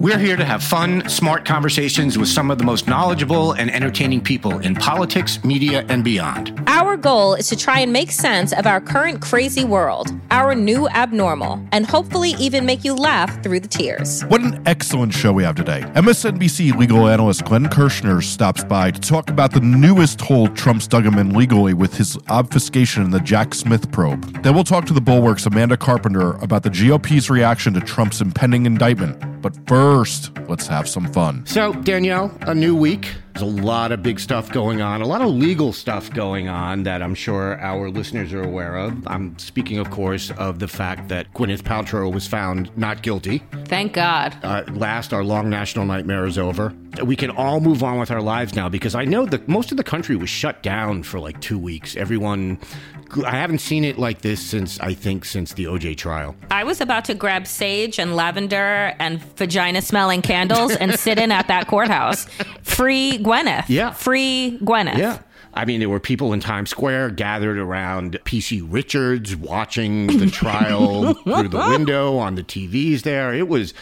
We're here to have fun, smart conversations with some of the most knowledgeable and entertaining people in politics, media, and beyond. Our goal is to try and make sense of our current crazy world, our new abnormal, and hopefully even make you laugh through the tears. What an excellent show we have today. MSNBC legal analyst Glenn Kirschner stops by to talk about the newest hole Trump's dug him in legally with his obfuscation in the Jack Smith probe. Then we'll talk to the Bulwark's Amanda Carpenter about the GOP's reaction to Trump's impending indictment. But first, let's have some fun. So, Danielle, a new week. There's a lot of big stuff going on, a lot of legal stuff going on that I'm sure our listeners are aware of. I'm speaking, of course, of the fact that Gwyneth Paltrow was found not guilty. Thank God. Uh, last, our long national nightmare is over. We can all move on with our lives now because I know that most of the country was shut down for like two weeks. Everyone, I haven't seen it like this since, I think, since the OJ trial. I was about to grab sage and lavender and vagina smelling candles and sit in at that courthouse. Free Gwyneth. Yeah. Free Gwyneth. Yeah. I mean, there were people in Times Square gathered around PC Richards watching the trial through the window on the TVs there. It was,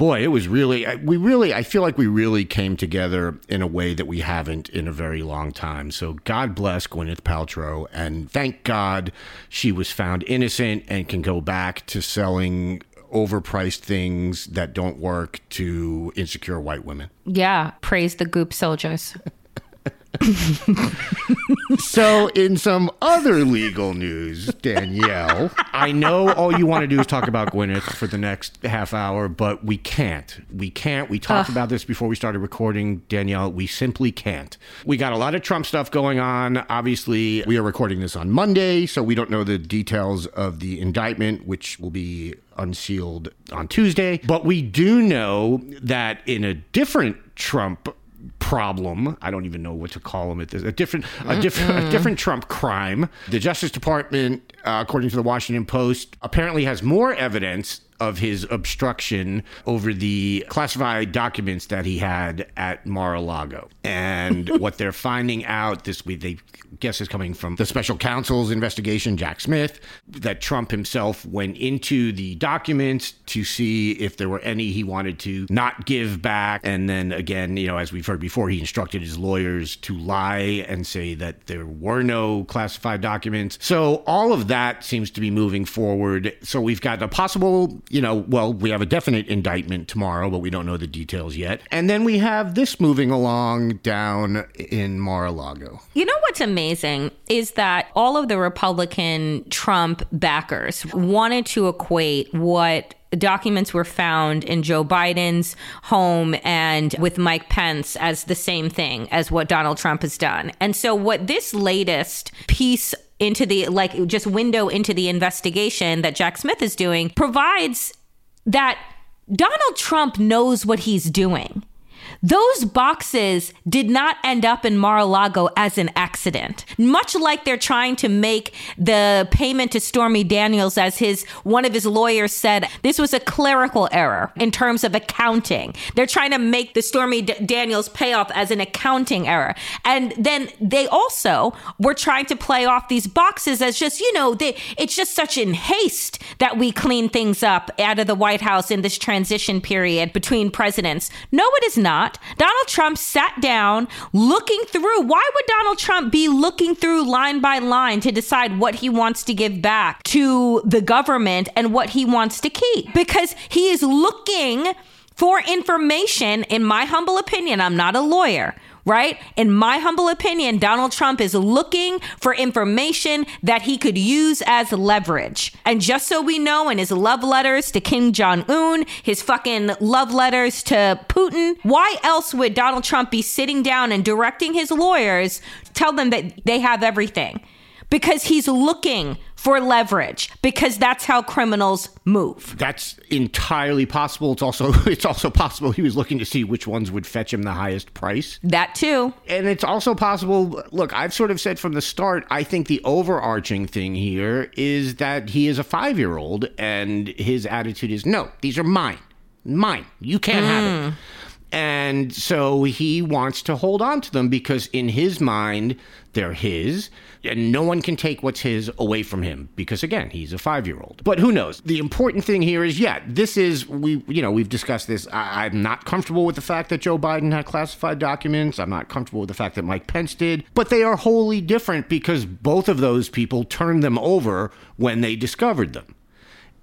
boy, it was really, we really, I feel like we really came together in a way that we haven't in a very long time. So God bless Gwyneth Paltrow. And thank God she was found innocent and can go back to selling overpriced things that don't work to insecure white women. Yeah. Praise the goop soldiers. So, in some other legal news, Danielle, I know all you want to do is talk about Gwyneth for the next half hour, but we can't. We can't. We talked about this before we started recording, Danielle. We simply can't. We got a lot of Trump stuff going on. Obviously, we are recording this on Monday, so we don't know the details of the indictment, which will be unsealed on Tuesday. But we do know that in a different Trump problem. I don't even know what to call him. At this, a different, a different, a different Trump crime. The Justice Department, uh, according to the Washington Post, apparently has more evidence of his obstruction over the classified documents that he had at Mar-a-Lago. And what they're finding out this week, they guess is coming from the special counsel's investigation, Jack Smith, that Trump himself went into the documents to see if there were any he wanted to not give back. And then again, you know, as we've heard before, he instructed his lawyers to lie and say that there were no classified documents. So all of that seems to be moving forward. So we've got a possible, you know, well, we have a definite indictment tomorrow, but we don't know the details yet. And then we have this moving along down in Mar-a-Lago. You know what's amazing is that all of the Republican Trump backers wanted to equate what documents were found in Joe Biden's home and with Mike Pence as the same thing as what Donald Trump has done. And so what this latest piece into the like just window into the investigation that Jack Smith is doing provides that Donald Trump knows what he's doing. Those boxes did not end up in Mar-a-Lago as an accident. Much like they're trying to make the payment to Stormy Daniels as his one of his lawyers said, this was a clerical error in terms of accounting. They're trying to make the Stormy D- Daniels payoff as an accounting error. And then they also were trying to play off these boxes as just, you know, they, it's just such in haste that we clean things up out of the White House in this transition period between presidents. No, it is not. Donald Trump sat down looking through. Why would Donald Trump be looking through line by line to decide what he wants to give back to the government and what he wants to keep? Because he is looking for information, in my humble opinion, I'm not a lawyer right? In my humble opinion, Donald Trump is looking for information that he could use as leverage. And just so we know, in his love letters to Kim Jong un, his fucking love letters to Putin, why else would Donald Trump be sitting down and directing his lawyers, tell them that they have everything? Because he's looking for leverage because that's how criminals move. That's entirely possible. It's also it's also possible he was looking to see which ones would fetch him the highest price. That too. And it's also possible, look, I've sort of said from the start, I think the overarching thing here is that he is a 5-year-old and his attitude is no, these are mine. Mine. You can't mm. have it. And so he wants to hold on to them because in his mind, they're his, and no one can take what's his away from him because again, he's a 5-year-old. But who knows? The important thing here is yeah, this is we you know, we've discussed this. I, I'm not comfortable with the fact that Joe Biden had classified documents. I'm not comfortable with the fact that Mike Pence did, but they are wholly different because both of those people turned them over when they discovered them.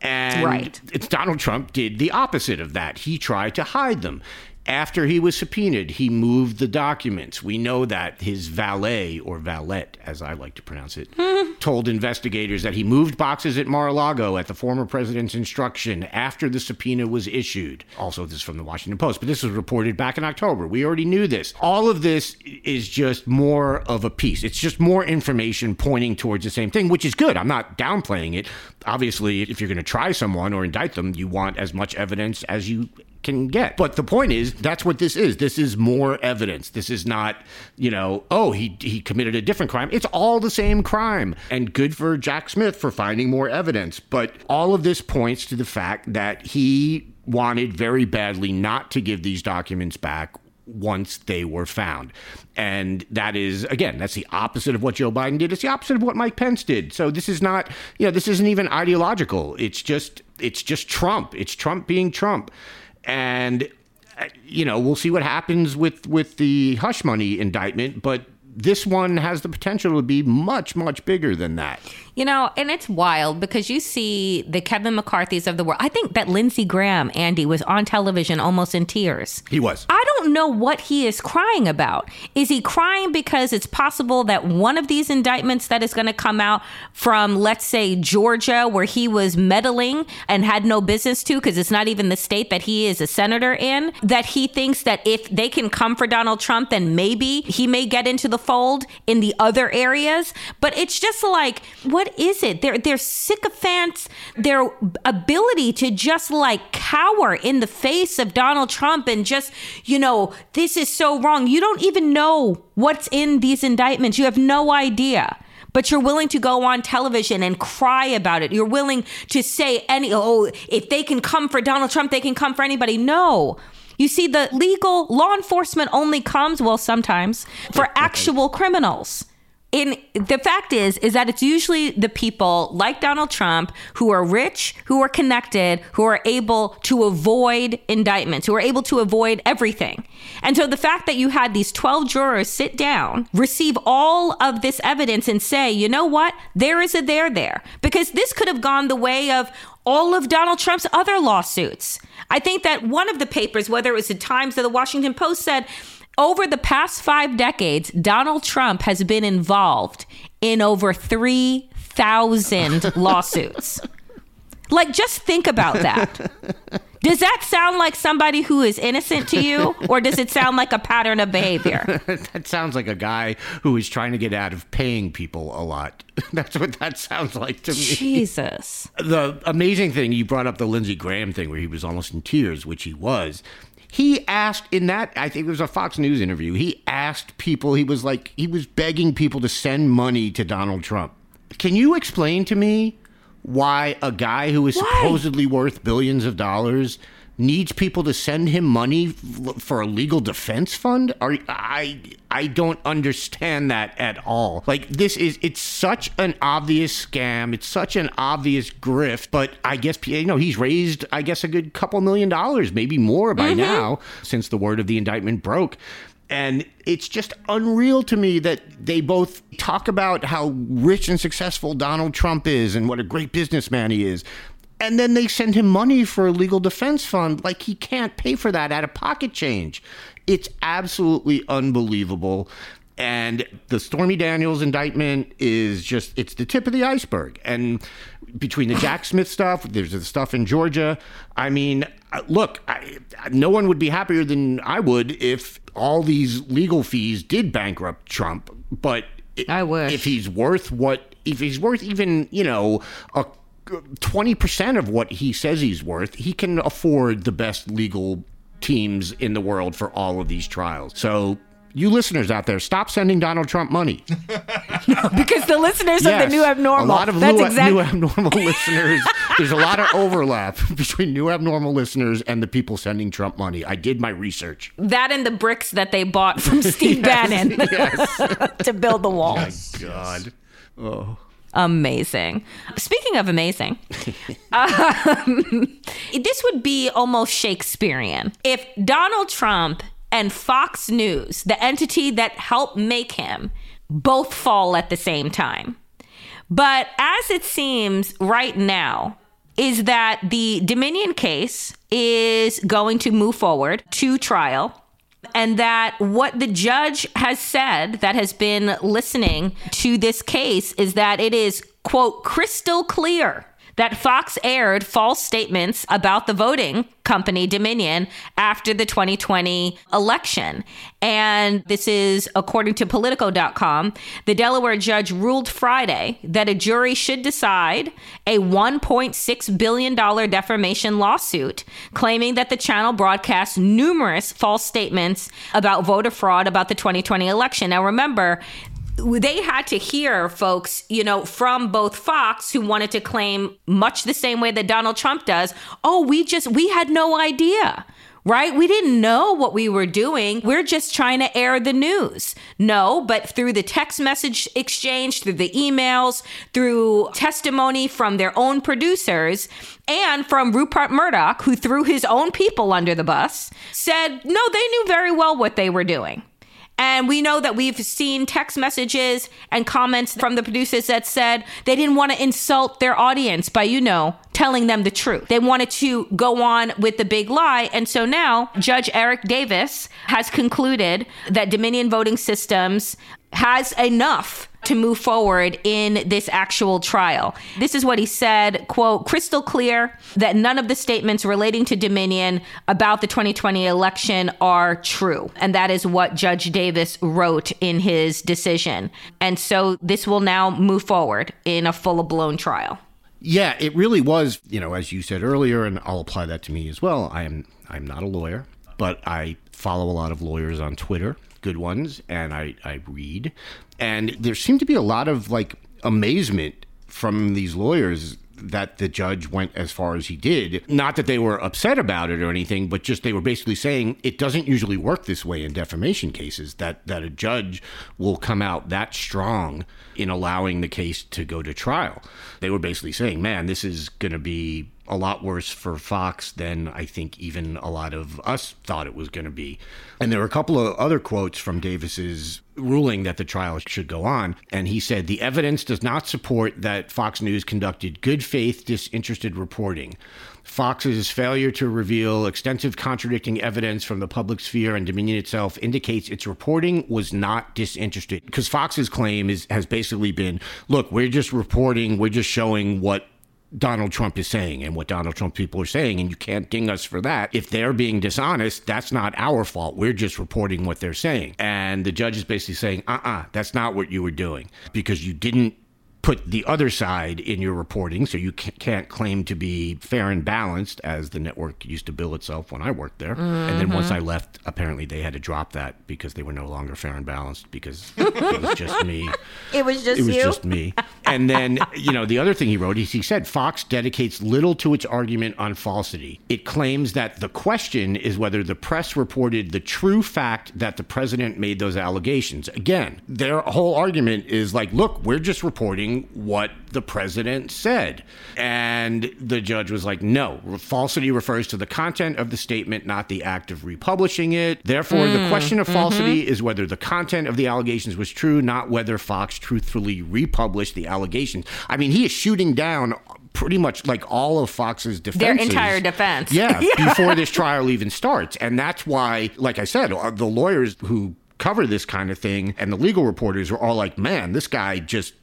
And right. it's Donald Trump did the opposite of that. He tried to hide them. After he was subpoenaed, he moved the documents. We know that his valet, or valet, as I like to pronounce it, told investigators that he moved boxes at Mar a Lago at the former president's instruction after the subpoena was issued. Also, this is from the Washington Post, but this was reported back in October. We already knew this. All of this is just more of a piece. It's just more information pointing towards the same thing, which is good. I'm not downplaying it. Obviously, if you're going to try someone or indict them, you want as much evidence as you can get. But the point is, that's what this is. This is more evidence. This is not, you know, oh, he he committed a different crime. It's all the same crime. And good for Jack Smith for finding more evidence. But all of this points to the fact that he wanted very badly not to give these documents back once they were found. And that is, again, that's the opposite of what Joe Biden did. It's the opposite of what Mike Pence did. So this is not, you know, this isn't even ideological. It's just, it's just Trump. It's Trump being Trump and uh, you know we'll see what happens with with the hush money indictment but this one has the potential to be much much bigger than that you know, and it's wild because you see the Kevin McCarthy's of the world. I think that Lindsey Graham, Andy, was on television almost in tears. He was. I don't know what he is crying about. Is he crying because it's possible that one of these indictments that is going to come out from, let's say, Georgia, where he was meddling and had no business to, because it's not even the state that he is a senator in, that he thinks that if they can come for Donald Trump, then maybe he may get into the fold in the other areas. But it's just like, what what is it? Their their sycophants, their ability to just like cower in the face of Donald Trump and just, you know, this is so wrong. You don't even know what's in these indictments. You have no idea but you're willing to go on television and cry about it. You're willing to say any, oh, if they can come for Donald Trump, they can come for anybody. No. You see, the legal law enforcement only comes, well, sometimes, for actual criminals in the fact is is that it's usually the people like Donald Trump who are rich, who are connected, who are able to avoid indictments, who are able to avoid everything. And so the fact that you had these 12 jurors sit down, receive all of this evidence and say, "You know what? There is a there there." Because this could have gone the way of all of Donald Trump's other lawsuits. I think that one of the papers, whether it was the Times or the Washington Post said over the past five decades, Donald Trump has been involved in over 3,000 lawsuits. Like, just think about that. Does that sound like somebody who is innocent to you, or does it sound like a pattern of behavior? that sounds like a guy who is trying to get out of paying people a lot. That's what that sounds like to me. Jesus. The amazing thing, you brought up the Lindsey Graham thing where he was almost in tears, which he was. He asked in that, I think it was a Fox News interview, he asked people, he was like, he was begging people to send money to Donald Trump. Can you explain to me why a guy who is why? supposedly worth billions of dollars needs people to send him money for a legal defense fund? Are I I don't understand that at all. Like this is it's such an obvious scam. It's such an obvious grift, but I guess you know he's raised I guess a good couple million dollars, maybe more by mm-hmm. now since the word of the indictment broke. And it's just unreal to me that they both talk about how rich and successful Donald Trump is and what a great businessman he is and then they send him money for a legal defense fund. Like he can't pay for that out of pocket change. It's absolutely unbelievable. And the Stormy Daniels indictment is just, it's the tip of the iceberg. And between the Jack Smith stuff, there's the stuff in Georgia. I mean, uh, look, I, no one would be happier than I would if all these legal fees did bankrupt Trump. But I wish. if he's worth what, if he's worth even, you know, a 20% of what he says he's worth, he can afford the best legal teams in the world for all of these trials. So, you listeners out there, stop sending Donald Trump money. because the listeners of the new abnormal. A lot of That's new, exactly. new abnormal listeners. There's a lot of overlap between new abnormal listeners and the people sending Trump money. I did my research. that and the bricks that they bought from Steve Bannon to build the wall. My god. Oh. Amazing. Speaking of amazing, um, this would be almost Shakespearean if Donald Trump and Fox News, the entity that helped make him, both fall at the same time. But as it seems right now, is that the Dominion case is going to move forward to trial. And that what the judge has said that has been listening to this case is that it is, quote, crystal clear that Fox aired false statements about the voting company Dominion after the 2020 election. And this is according to Politico.com. The Delaware judge ruled Friday that a jury should decide a $1.6 billion defamation lawsuit claiming that the channel broadcast numerous false statements about voter fraud about the 2020 election. Now, remember, they had to hear folks, you know, from both Fox who wanted to claim much the same way that Donald Trump does. Oh, we just, we had no idea. Right? We didn't know what we were doing. We're just trying to air the news. No, but through the text message exchange, through the emails, through testimony from their own producers, and from Rupert Murdoch, who threw his own people under the bus, said, no, they knew very well what they were doing. And we know that we've seen text messages and comments from the producers that said they didn't want to insult their audience by, you know, telling them the truth. They wanted to go on with the big lie. And so now Judge Eric Davis has concluded that Dominion Voting Systems has enough to move forward in this actual trial. This is what he said, quote, crystal clear that none of the statements relating to Dominion about the 2020 election are true. And that is what Judge Davis wrote in his decision. And so this will now move forward in a full blown trial. Yeah, it really was, you know, as you said earlier, and I'll apply that to me as well. I am I'm not a lawyer, but I follow a lot of lawyers on Twitter, good ones, and I, I read. And there seemed to be a lot of like amazement from these lawyers that the judge went as far as he did. Not that they were upset about it or anything, but just they were basically saying it doesn't usually work this way in defamation cases, that, that a judge will come out that strong in allowing the case to go to trial. They were basically saying, man, this is going to be a lot worse for Fox than I think even a lot of us thought it was going to be. And there were a couple of other quotes from Davis's ruling that the trial should go on. And he said, The evidence does not support that Fox News conducted good faith, disinterested reporting. Fox's failure to reveal extensive contradicting evidence from the public sphere and Dominion itself indicates its reporting was not disinterested. Because Fox's claim is has basically been, look, we're just reporting, we're just showing what Donald Trump is saying and what Donald Trump people are saying, and you can't ding us for that. If they're being dishonest, that's not our fault. We're just reporting what they're saying. And the judge is basically saying, uh uh-uh, uh, that's not what you were doing because you didn't put the other side in your reporting, so you can't claim to be fair and balanced as the network used to bill itself when I worked there. Mm-hmm. And then once I left, apparently they had to drop that because they were no longer fair and balanced because it was just me. It was just it was you? just me. And then you know the other thing he wrote is he said Fox dedicates little to its argument on falsity. It claims that the question is whether the press reported the true fact that the president made those allegations. Again, their whole argument is like, look, we're just reporting what the president said. And the judge was like, no, falsity refers to the content of the statement, not the act of republishing it. Therefore, mm, the question of falsity mm-hmm. is whether the content of the allegations was true, not whether Fox truthfully republished the allegations. I mean, he is shooting down pretty much like all of Fox's defense. Their entire defense. Yeah, before this trial even starts. And that's why, like I said, the lawyers who cover this kind of thing and the legal reporters are all like, man, this guy just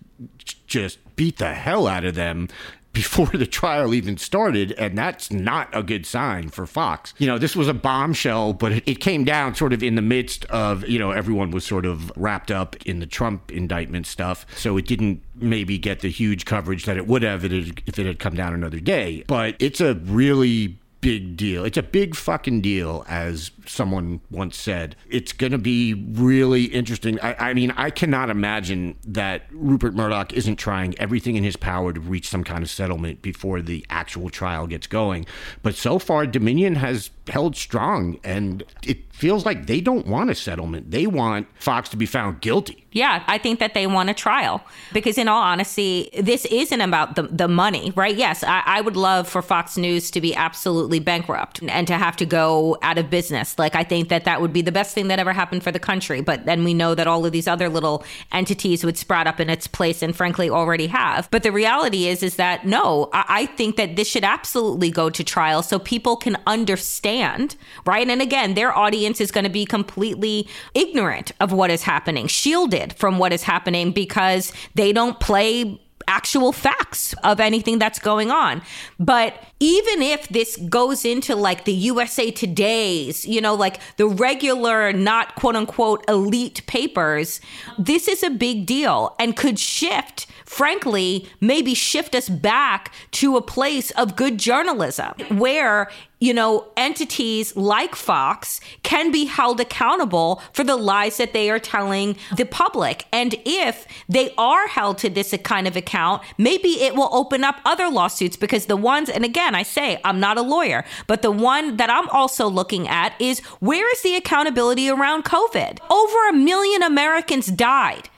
just beat the hell out of them before the trial even started, and that's not a good sign for Fox. You know, this was a bombshell, but it, came down sort of in the midst of, you know, everyone was sort of wrapped up in the Trump indictment stuff. So it didn't maybe get the huge coverage that it would have if it had come down another day. But it's a really big deal. It's a big fucking deal, as someone once said. It's going to be really interesting. I, I, mean, I cannot imagine that Rupert Murdoch isn't trying everything in his power to reach some kind of settlement before the actual trial gets going. But so far, Dominion has held strong, and it feels like they don't want a settlement. They want Fox to be found guilty. Yeah, I think that they want a trial because, in all honesty, this isn't about the, the money, right? Yes, I, I would love for Fox News to be absolutely bankrupt and to have to go out of business. Like, I think that that would be the best thing that ever happened for the country. But then we know that all of these other little entities would sprout up in its place and, frankly, already have. But the reality is, is that no, I, I think that this should absolutely go to trial so people can understand, right? And again, their audience is going to be completely ignorant of what is happening, shielded from what is happening because they don't play actual facts of anything that's going on. But even if this goes into like the USA Today's, you know, like the regular, not quote unquote elite papers, this is a big deal and could shift, frankly, maybe shift us back to a place of good journalism where you know, entities like Fox can be held accountable for the lies that they are telling the public. And if they are held to this kind of account, maybe it will open up other lawsuits because the ones, and again, I say I'm not a lawyer, but the one that I'm also looking at is where is the accountability around COVID? Over a million Americans died.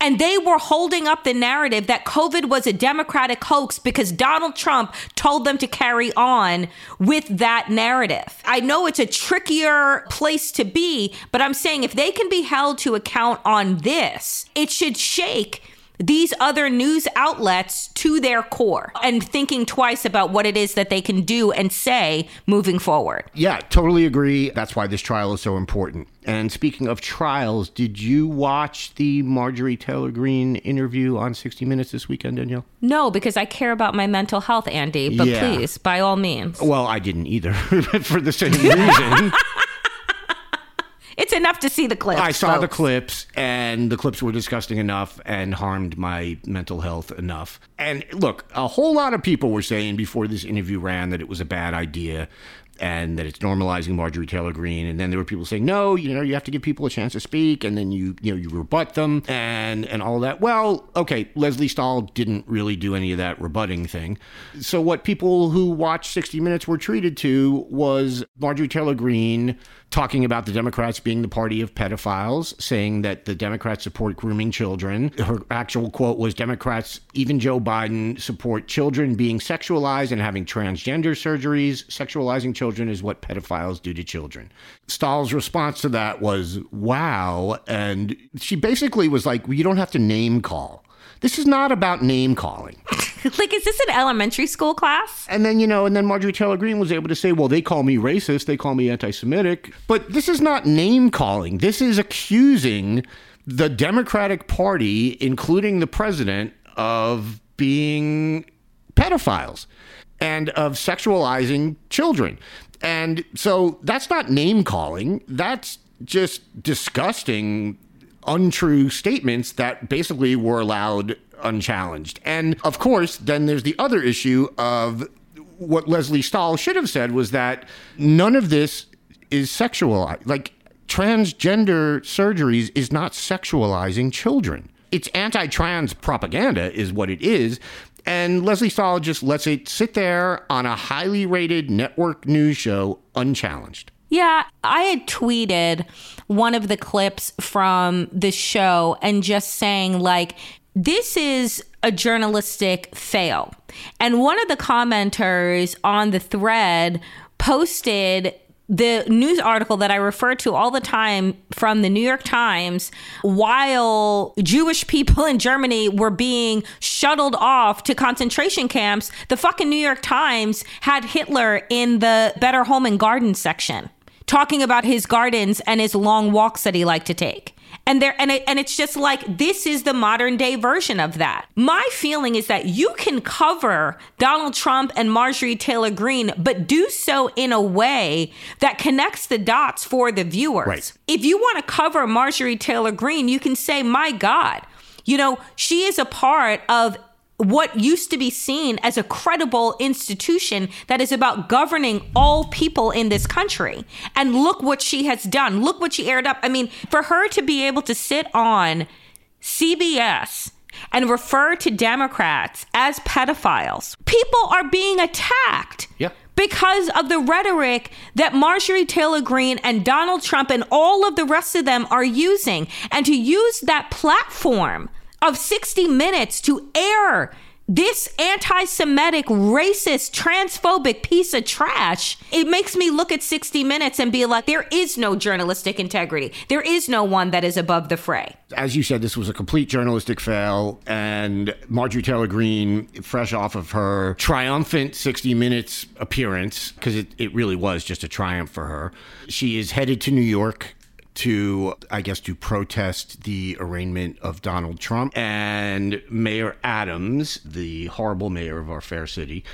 And they were holding up the narrative that COVID was a Democratic hoax because Donald Trump told them to carry on with that narrative. I know it's a trickier place to be, but I'm saying if they can be held to account on this, it should shake these other news outlets to their core and thinking twice about what it is that they can do and say moving forward. Yeah, totally agree. That's why this trial is so important. And speaking of trials, did you watch the Marjorie Taylor Greene interview on 60 Minutes this weekend, Danielle? No, because I care about my mental health, Andy. But yeah. please, by all means. Well, I didn't either for the same reason. Enough to see the clips. I saw folks. the clips, and the clips were disgusting enough and harmed my mental health enough. And look, a whole lot of people were saying before this interview ran that it was a bad idea and that it's normalizing Marjorie Taylor Greene. And then there were people saying, no, you know, you have to give people a chance to speak, and then you, you know, you rebut them and and all that. Well, okay, Lesley Stahl didn't really do any of that rebutting thing. So what people who watched 60 Minutes were treated to was Marjorie Taylor Greene talking about the Democrats being the party of pedophiles, saying that the Democrats support grooming children. Her actual quote was Democrats, even Joe Biden, support children being sexualized and having transgender surgeries. Sexualizing children is what pedophiles do to children. Stahl's response to that was, wow. And she basically was like, well, you don't have to name call. This is not about name calling. like, is this an elementary school class? And then, you know, and then Marjorie Taylor Greene was able to say, well, they call me racist, they call me anti Semitic. But this is not name calling. This is accusing the Democratic Party, including the president, of being pedophiles and of sexualizing children. And so that's not name calling. That's just disgusting untrue statements that basically were allowed unchallenged. And of course, then there's the other issue of what Lesley Stahl should have said was that none of this is sexual. Like transgender surgeries is not sexualizing children. It's anti trans propaganda, is what it is. And Lesley Stahl just lets it sit there on a highly rated network news show unchallenged. Yeah, I had tweeted one of the clips from the show and just saying, like, this is a journalistic fail. And one of the commenters on the thread posted the news article that I refer to all the time from the New York Times, while Jewish people in Germany were being shuttled off to concentration camps, the fucking New York Times had Hitler in the Better Home and Garden section talking about his gardens and his long walks that he liked to take. And there and it, and it's just like this is the modern day version of that. My feeling is that you can cover Donald Trump and Marjorie Taylor Greene but do so in a way that connects the dots for the viewers. Right. If you want to cover Marjorie Taylor Greene, you can say, "My god, you know, she is a part of what used to be seen as a credible institution that is about governing all people in this country. And look what she has done. Look what she aired up. I mean, for her to be able to sit on CBS and refer to Democrats as pedophiles, people are being attacked. Yeah. Because of the rhetoric that Marjorie Taylor Greene and Donald Trump and all of the rest of them are using. And to use that platform of 60 minutes to air this anti Semitic, racist, transphobic piece of trash, it makes me look at 60 Minutes and be like, there is no journalistic integrity. There is no one that is above the fray. As you said, this was a complete journalistic fail, and Marjorie Taylor Greene, fresh off of her triumphant 60 Minutes appearance, because it, it really was just a triumph for her, she is headed to New York to, I guess, to protest the arraignment of Donald Trump. And Mayor Adams, the horrible mayor of our fair city,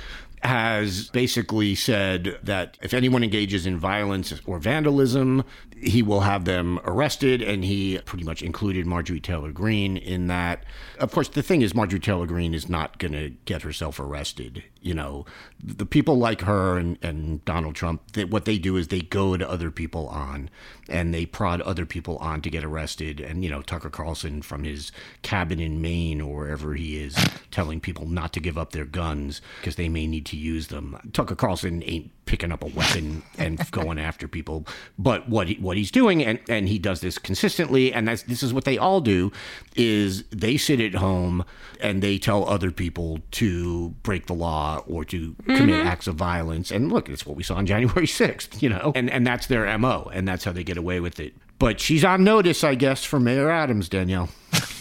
has basically said that if anyone engages in violence or vandalism, he will have them arrested. And he pretty much included Marjorie Taylor Greene in that. Of course, the thing is, Marjorie Taylor Greene is not going to get herself arrested. You know, the people like her and, and Donald Trump, that what they do is they go to other people on and they prod other people on to get arrested. And, you know, Tucker Carlson from his cabin in Maine or wherever he is telling people not to give up their guns because they may need to use them. Tucker Carlson ain't picking up a weapon and going after people. But what he, what he's doing, and, and he does this consistently, and that's this is what they all do, is they sit at home and they tell other people to break the law or to commit mm-hmm. acts of violence. And look, it's what we saw on January sixth, you know, and and that's their mo, and that's how they get away with it. But she's on notice, I guess, for Mayor Adams, Danielle.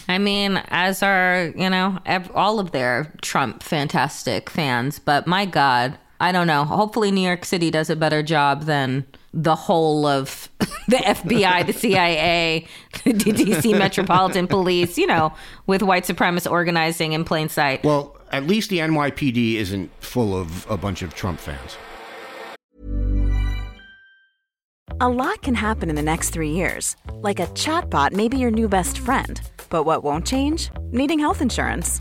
I mean, as are, you know, all of their Trump fantastic fans. But my God, I don't know. Hopefully, New York City does a better job than the whole of the FBI, the CIA, the DC Metropolitan Police, you know, with white supremacists organizing in plain sight. Well, at least the NYPD isn't full of a bunch of Trump fans. A lot can happen in the next three years. Like a chatbot may be your new best friend. But what won't change? Needing health insurance.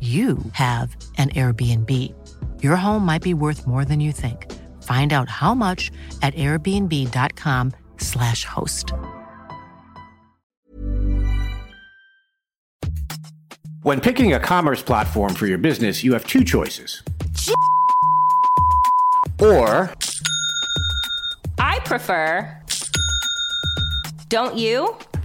you have an Airbnb. Your home might be worth more than you think. Find out how much at airbnb.com/slash host. When picking a commerce platform for your business, you have two choices. Or I prefer. Don't you?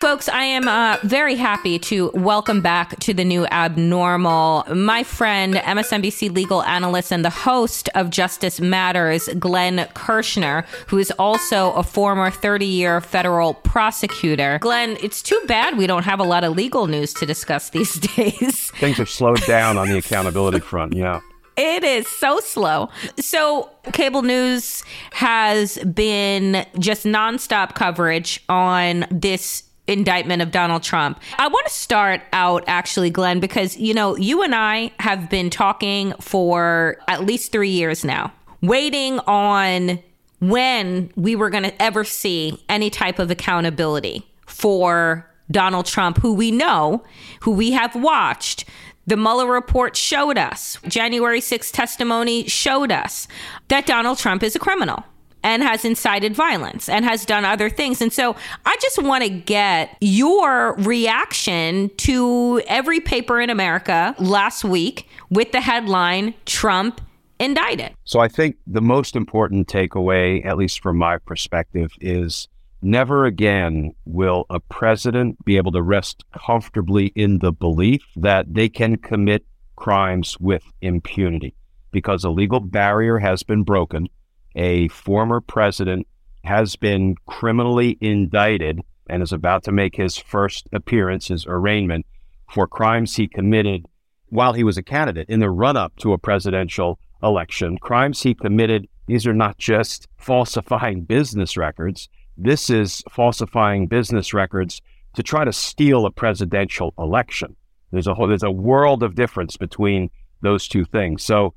Folks, I am uh, very happy to welcome back to the new abnormal my friend, MSNBC legal analyst and the host of Justice Matters, Glenn Kirschner, who is also a former 30 year federal prosecutor. Glenn, it's too bad we don't have a lot of legal news to discuss these days. Things have slowed down on the accountability front, yeah. It is so slow. So, cable news has been just nonstop coverage on this indictment of Donald Trump. I want to start out actually, Glenn, because, you know, you and I have been talking for at least three years now, waiting on when we were going to ever see any type of accountability for Donald Trump, who we know, who we have watched. The Mueller report showed us, January 6th testimony showed us that Donald Trump is a criminal and has incited violence and has done other things. And so I just want to get your reaction to every paper in America last week with the headline Trump indicted. So I think the most important takeaway, at least from my perspective, is never again will a president be able to rest comfortably in the belief that they can commit crimes with impunity because a legal barrier has been broken a former president has been criminally indicted and is about to make his first appearance, his arraignment, for crimes he committed while he was a candidate in the run up to a presidential election. Crimes he committed, these are not just falsifying business records, this is falsifying business records to try to steal a presidential election. There's a whole, there's a world of difference between those two things. So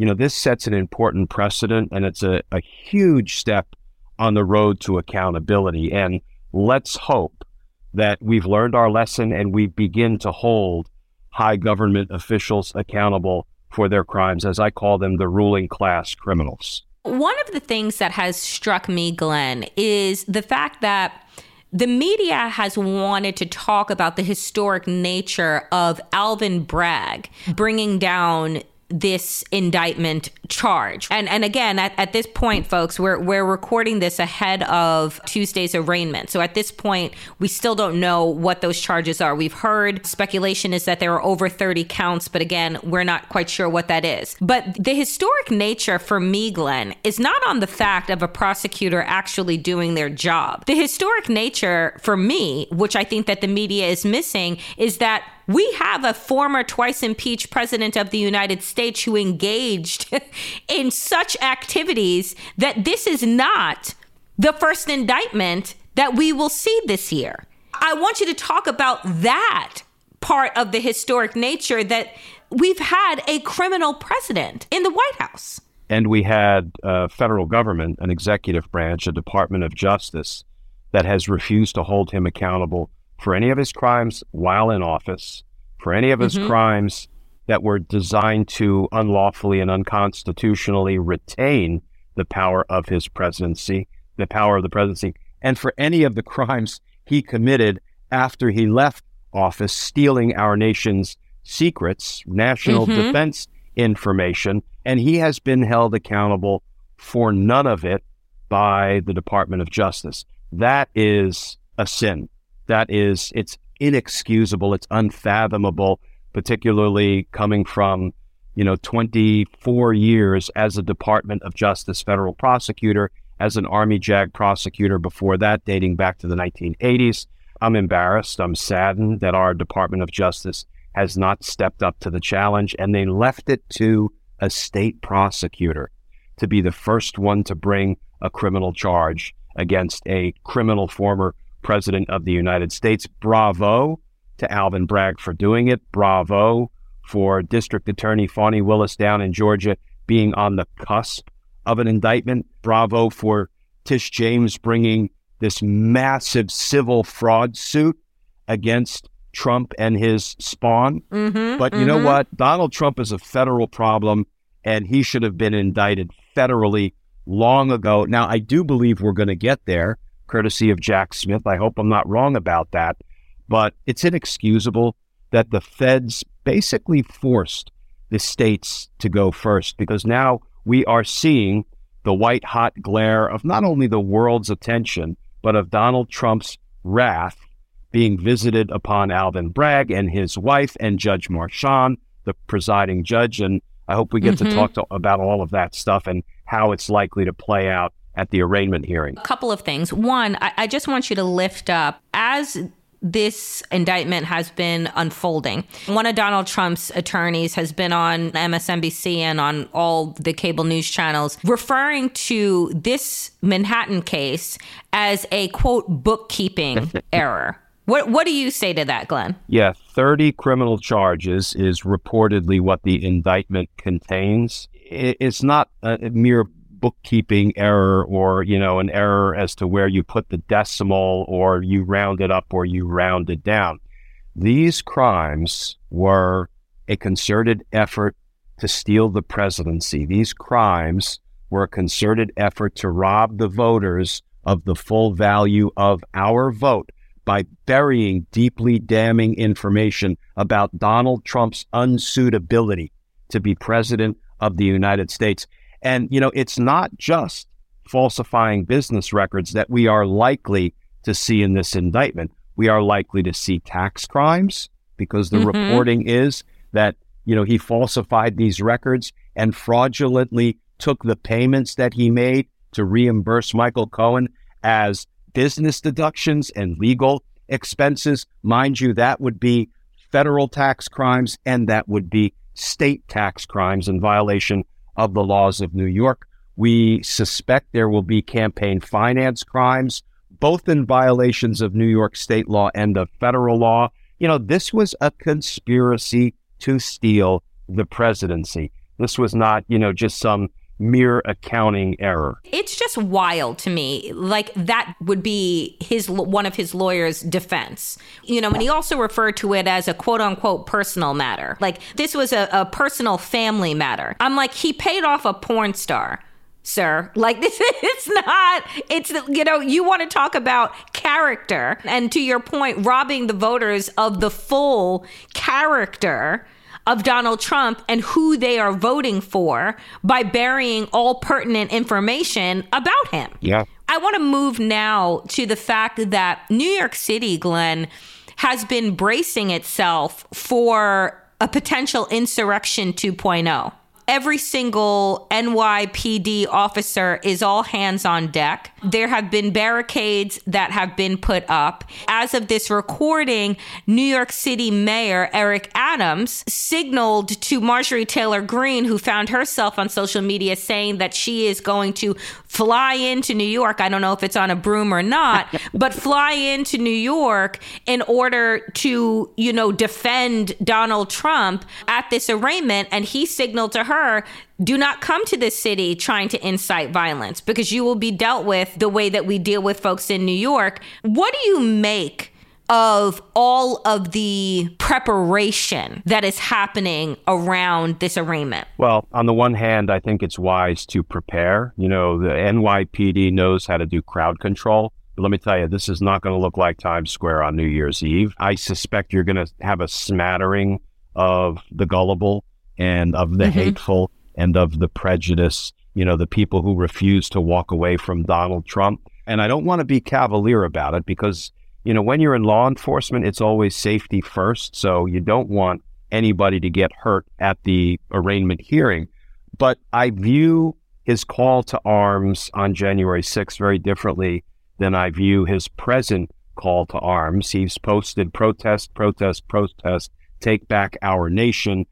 you know, this sets an important precedent and it's a, a huge step on the road to accountability. And let's hope that we've learned our lesson and we begin to hold high government officials accountable for their crimes, as I call them, the ruling class criminals. One of the things that has struck me, Glenn, is the fact that the media has wanted to talk about the historic nature of Alvin Bragg bringing down this indictment charge. And and again, at, at this point, folks, we're we're recording this ahead of Tuesday's arraignment. So at this point, we still don't know what those charges are. We've heard speculation is that there are over 30 counts, but again, we're not quite sure what that is. But the historic nature for me, Glenn, is not on the fact of a prosecutor actually doing their job. The historic nature for me, which I think that the media is missing, is that we have a former twice impeached president of the United States who engaged in such activities that this is not the first indictment that we will see this year. I want you to talk about that part of the historic nature that we've had a criminal president in the White House. And we had a federal government, an executive branch, a Department of Justice that has refused to hold him accountable for any of his crimes while in office, for any of his mm-hmm. crimes that were designed to unlawfully and unconstitutionally retain the power of his presidency, the power of the presidency, and for any of the crimes he committed after he left office stealing our nation's secrets, national Mhm. defense information, and he has been held accountable for none of it by the Department of Justice. That is a sin. That is, it's inexcusable. It's unfathomable, particularly coming from, you know, 24 years as a Department of Justice federal prosecutor, as an Army JAG prosecutor before that, dating back to the 1980s. I'm embarrassed. I'm saddened that our Department of Justice has not stepped up to the challenge and they left it to a state prosecutor to be the first one to bring a criminal charge against a criminal former president of the United States. Bravo to Alvin Bragg for doing it. Bravo for District Attorney Fani Willis down in Georgia being on the cusp of an indictment. Bravo for Tish James bringing this massive civil fraud suit against Trump and his spawn. Mm-hmm, But you know what? Donald Trump is a federal problem and he should have been indicted federally long ago. Now, I do believe we're going to get there, courtesy of Jack Smith. I hope I'm not wrong about that. But it's inexcusable that the feds basically forced the states to go first because now we are seeing the white hot glare of not only the world's attention, but of Donald Trump's wrath being visited upon Alvin Bragg and his wife and Judge Merchan, the presiding judge. And I hope we get Mhm. to talk to, about all of that stuff and how it's likely to play out at the arraignment hearing. A couple of things. One, I, I just want you to lift up as this indictment has been unfolding. One of Donald Trump's attorneys has been on MSNBC and on all the cable news channels referring to this Manhattan case as a quote bookkeeping error. What what do you say to that, Glenn? Yeah, 30 criminal charges is reportedly what the indictment contains. It's not a mere bookkeeping error or, you know, an error as to where you put the decimal or you round it up or you round it down. These crimes were a concerted effort to steal the presidency. These crimes were a concerted effort to rob the voters of the full value of our vote by burying deeply damning information about Donald Trump's unsuitability to be president of the United States. And, you know, it's not just falsifying business records that we are likely to see in this indictment. We are likely to see tax crimes because the Mhm. reporting is that, you know, he falsified these records and fraudulently took the payments that he made to reimburse Michael Cohen as business deductions and legal expenses. Mind you, that would be federal tax crimes and that would be state tax crimes in violation of the laws of New York. We suspect there will be campaign finance crimes, both in violations of New York state law and of federal law. You know, this was a conspiracy to steal the presidency. This was not, you know, just some mere accounting error. It's just wild to me. Like that would be his one of his lawyers' defense. You know, and he also referred to it as a quote unquote personal matter. Like this was a, a personal family matter. I'm like, he paid off a porn star. Sir, like this, it's not, it's, you know, you want to talk about character. And to your point, robbing the voters of the full character of Donald Trump and who they are voting for by burying all pertinent information about him. Yeah. I want to move now to the fact that New York City, Glenn, has been bracing itself for a potential insurrection 2.0. Every single NYPD officer is all hands on deck. There have been barricades that have been put up. As of this recording, New York City Mayor Eric Adams signaled to Marjorie Taylor Greene, who found herself on social media saying that she is going to fly into New York. I don't know if it's on a broom or not, but fly into New York in order to, you know, defend Donald Trump at this arraignment. And he signaled to her, do not come to this city trying to incite violence because you will be dealt with the way that we deal with folks in New York. What do you make of all of the preparation that is happening around this arraignment? Well, on the one hand, I think it's wise to prepare. You know, the NYPD knows how to do crowd control, let me tell you, this is not going to look like Times Square on New Year's Eve. I suspect you're going to have a smattering of the gullible and of the mm-hmm. hateful and of the prejudice, you know, the people who refuse to walk away from Donald Trump. And I don't want to be cavalier about it because, you know, when you're in law enforcement, it's always safety first. So you don't want anybody to get hurt at the arraignment hearing. But I view his call to arms on January 6th very differently than I view his present call to arms. He's posted protest, protest, protest, take back our nation.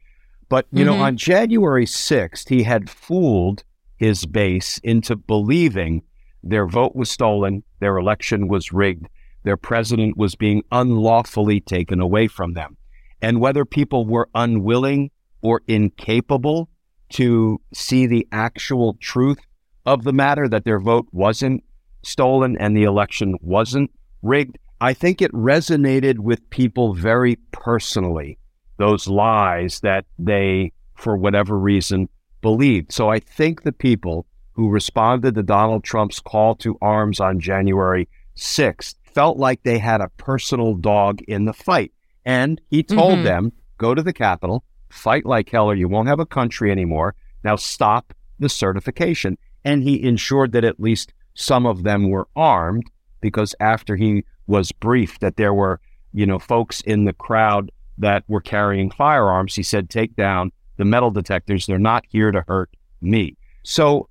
But, you mm-hmm. know, on January 6th, he had fooled his base into believing their vote was stolen, their election was rigged, their president was being unlawfully taken away from them. And whether people were unwilling or incapable to see the actual truth of the matter, that their vote wasn't stolen and the election wasn't rigged, I think it resonated with people very personally, those lies that they, for whatever reason, believed. So I think the people who responded to Donald Trump's call to arms on January 6th felt like they had a personal dog in the fight. And he told mm-hmm. them, go to the Capitol, fight like hell, or you won't have a country anymore. Now stop the certification. And he ensured that at least some of them were armed because after he was briefed that there were, you know, folks in the crowd that were carrying firearms, he said, take down the metal detectors. They're not here to hurt me. So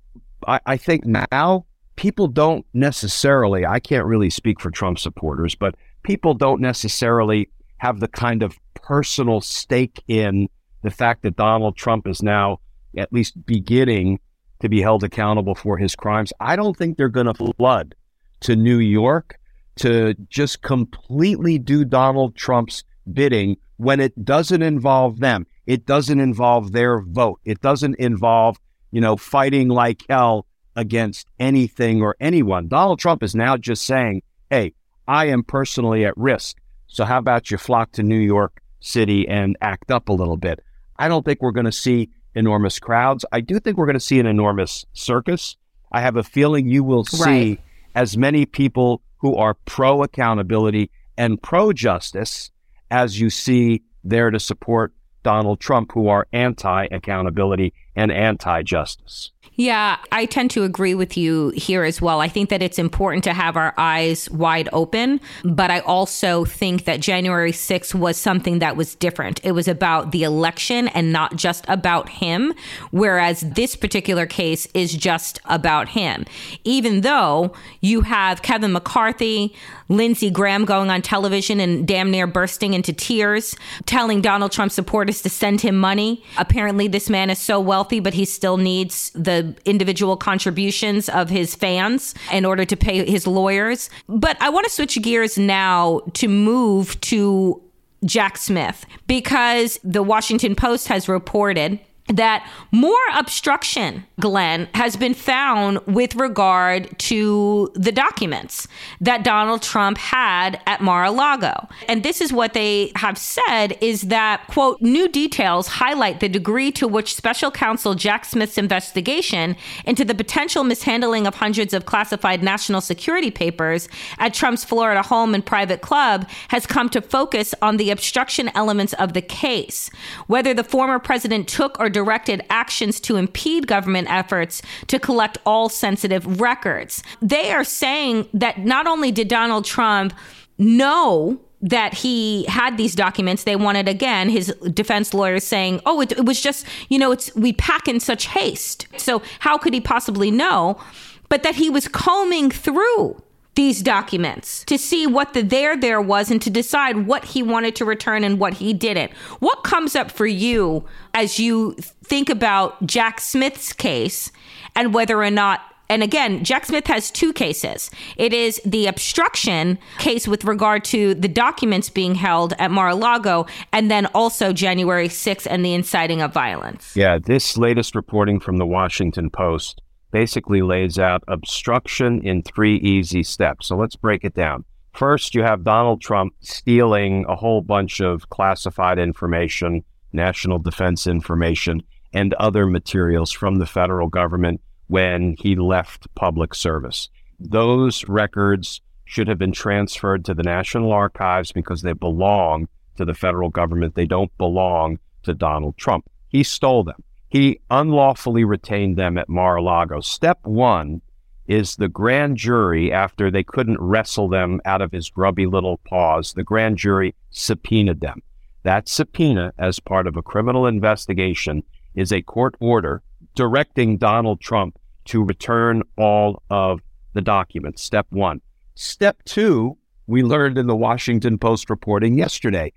I, I think now people don't necessarily, I can't really speak for Trump supporters, but people don't necessarily have the kind of personal stake in the fact that Donald Trump is now at least beginning to be held accountable for his crimes. I don't think they're going to flood to New York to just completely do Donald Trump's bidding when it doesn't involve them. It doesn't involve their vote. It doesn't involve, you know, fighting like hell against anything or anyone. Donald Trump is now just saying, hey, I am personally at risk. So how about you flock to New York City and act up a little bit? I don't think we're going to see enormous crowds. I do think we're going to see an enormous circus. I have a feeling you will see right. as many people who are pro accountability and pro justice as you see there to support Donald Trump who are anti accountability and anti justice. Yeah, I tend to agree with you here as well. I think that it's important to have our eyes wide open, but I also think that January 6th was something that was different. It was about the election and not just about him, whereas this particular case is just about him. Even though you have Kevin McCarthy, Lindsey Graham going on television and damn near bursting into tears, telling Donald Trump supporters to send him money. Apparently, this man is so wealthy, but he still needs the individual contributions of his fans in order to pay his lawyers. But I want to switch gears now to move to Jack Smith because the Washington Post has reported that more obstruction, Glenn, has been found with regard to the documents that Donald Trump had at Mar-a-Lago. And this is what they have said is that, quote, new details highlight the degree to which special counsel Jack Smith's investigation into the potential mishandling of hundreds of classified national security papers at Trump's Florida home and private club has come to focus on the obstruction elements of the case. Whether the former president took or directed actions to impede government efforts to collect all sensitive records. They are saying that not only did Donald Trump know that he had these documents they wanted again his defense lawyers saying oh it, it, was just you know it's we pack in such haste so how could he possibly know but that he was combing through these documents to see what the there there was and to decide what he wanted to return and what he didn't. What comes up for you as you think about Jack Smith's case and whether or not and again, Jack Smith has two cases. It is the obstruction case with regard to the documents being held at Mar a Lago, and then also January 6th and the inciting of violence. Yeah, this latest reporting from the Washington Post basically lays out obstruction in three easy steps. So let's break it down. First, you have Donald Trump stealing a whole bunch of classified information, national defense information, and other materials from the federal government when he left public service. Those records should have been transferred to the National Archives because they belong to the federal government. They don't belong to Donald Trump. He stole them. He unlawfully retained them at Mar a Lago. Step one is the grand jury, after they couldn't wrestle them out of his grubby little paws, the grand jury subpoenaed them. That subpoena, as part of a criminal investigation, is a court order directing Donald Trump to return all of the documents. Step one. Step two, we learned in the Washington Post reporting yesterday.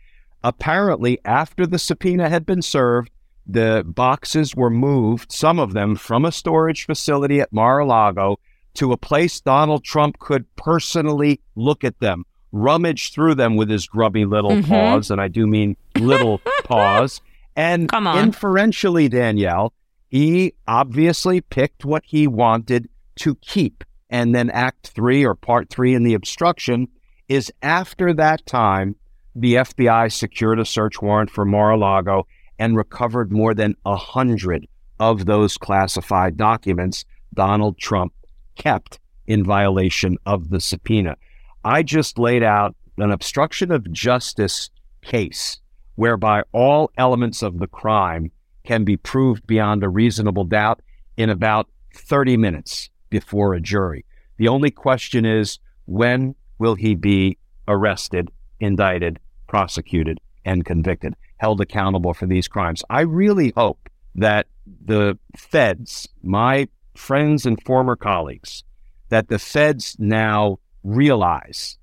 Apparently, after the subpoena had been served, the boxes were moved, some of them from a storage facility at Mar a Lago to a place Donald Trump could personally look at them, rummage through them with his grubby little Mhm. paws, and I do mean little paws. And Come on. inferentially, Danielle, he obviously picked what he wanted to keep. And then Act Three or Part Three in the obstruction is after that time, the FBI secured a search warrant for Mar a Lago and recovered more than a hundred of those classified documents Donald Trump kept in violation of the subpoena. I just laid out an obstruction of justice case whereby all elements of the crime can be proved beyond a reasonable doubt in about 30 minutes before a jury. The only question is when will he be arrested, indicted, prosecuted, and convicted, held accountable for these crimes? I really hope that the feds, my friends and former colleagues, that the feds now realize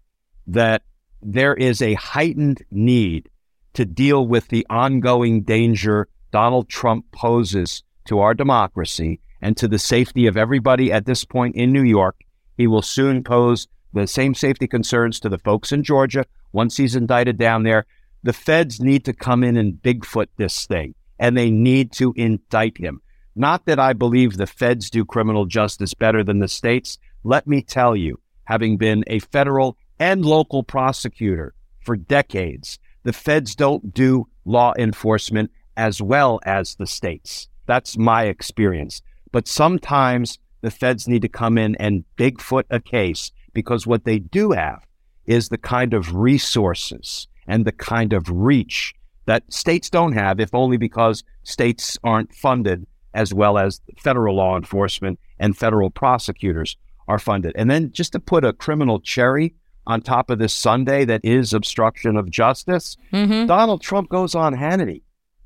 that there is a heightened need to deal with the ongoing danger Donald Trump poses to our democracy and to the safety of everybody at this point in New York. He will soon pose the same safety concerns to the folks in Georgia once he's indicted down there. The feds need to come in and Bigfoot this thing, and they need to indict him. Not that I believe the feds do criminal justice better than the states. Let me tell you, having been a federal and local prosecutor for decades, the feds don't do law enforcement as well as the states. That's my experience. But sometimes the feds need to come in and Bigfoot a case because what they do have is the kind of resources and the kind of reach that states don't have, if only because states aren't funded as well as federal law enforcement and federal prosecutors are funded. And then just to put a criminal cherry on top of this Sunday that is obstruction of justice, Mhm. Donald Trump goes on Hannity,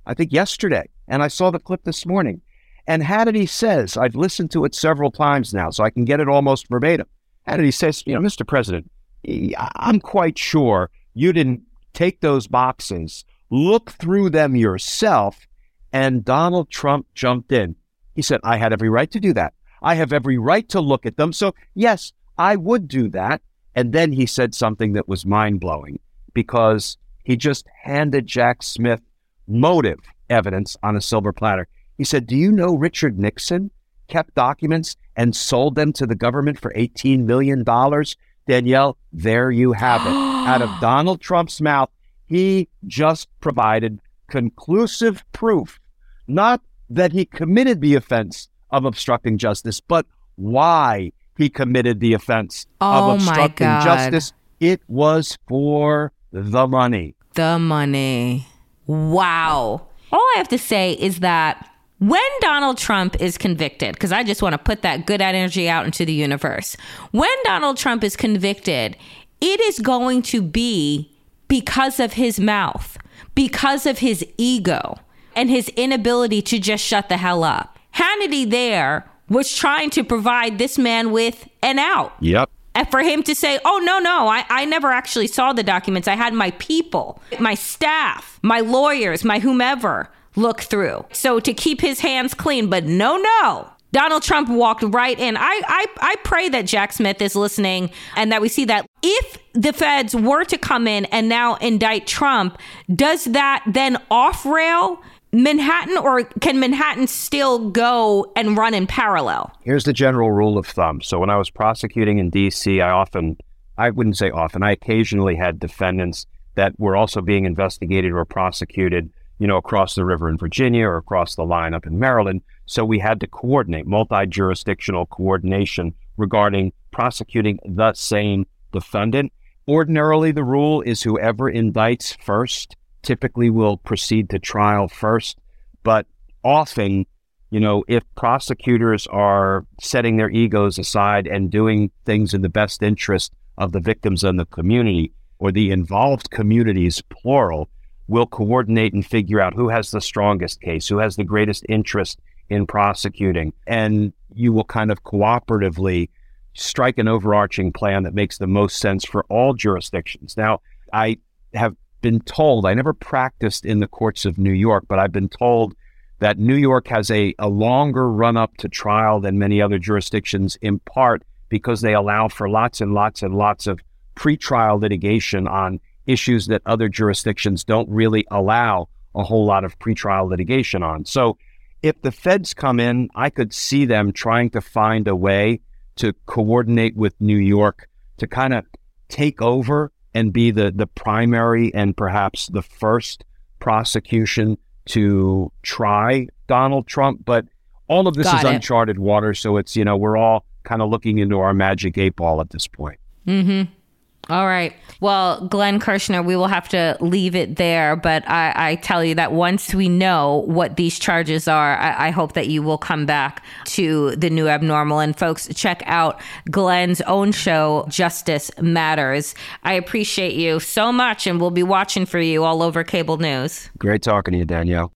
I think yesterday, and I saw the clip this morning. And Hannity says, I've listened to it several times now, so I can get it almost verbatim. Hannity says, you know, Mr. President, I'm quite sure you didn't take those boxes, look through them yourself, and Donald Trump jumped in. He said, I had every right to do that. I have every right to look at them. So, yes, I would do that. And then he said something that was mind blowing because he just handed Jack Smith motive evidence on a silver platter. He said, Do you know Richard Nixon kept documents and sold them to the government for $18 million? Danielle, there you have it. Out of Donald Trump's mouth, he just provided conclusive proof, not that he committed the offense of obstructing justice, but why he committed the offense Oh, of obstructing justice. It was for the money. The money. Wow. All I have to say is that when Donald Trump is convicted, because I just want to put that good energy out into the universe, when Donald Trump is convicted, it is going to be because of his mouth, because of his ego, and his inability to just shut the hell up. Hannity there was trying to provide this man with an out. Yep. And for him to say, oh, no, no, I, I never actually saw the documents. I had my people, my staff, my lawyers, my whomever look through. So to keep his hands clean, but no, no. Donald Trump walked right in. I, I, I pray that Jack Smith is listening and that we see that if the feds were to come in and now indict Trump, does that then off rail Manhattan or can Manhattan still go and run in parallel? Here's the general rule of thumb. So when I was prosecuting in DC, I often, I wouldn't say often, I occasionally had defendants that were also being investigated or prosecuted, you know, across the river in Virginia or across the line up in Maryland. So we had to coordinate multi jurisdictional coordination regarding prosecuting the same defendant. Ordinarily, the rule is whoever indicts first typically will proceed to trial first. But often, you know, if prosecutors are setting their egos aside and doing things in the best interest of the victims and the community, or the involved communities, plural, will coordinate and figure out who has the strongest case, who has the greatest interest in prosecuting. And you will kind of cooperatively strike an overarching plan that makes the most sense for all jurisdictions. Now, I have been told, I never practiced in the courts of New York, but I've been told that New York has a, a longer run up to trial than many other jurisdictions, in part because they allow for lots and lots and lots of pretrial litigation on issues that other jurisdictions don't really allow a whole lot of pretrial litigation on. So if the feds come in, I could see them trying to find a way to coordinate with New York to kind of take over and be the, the primary and perhaps the first prosecution to try Donald Trump. But all of this Got is it. uncharted water. So it's, you know, we're all kind of looking into our magic eight ball at this point. Mm-hmm. All right. Well, Glenn Kirschner, we will have to leave it there. But I, I tell you that once we know what these charges are, I, I hope that you will come back to the new abnormal. And folks, check out Glenn's own show, Justice Matters. I appreciate you so much, and we'll be watching for you all over cable news. Great talking to you, Danielle.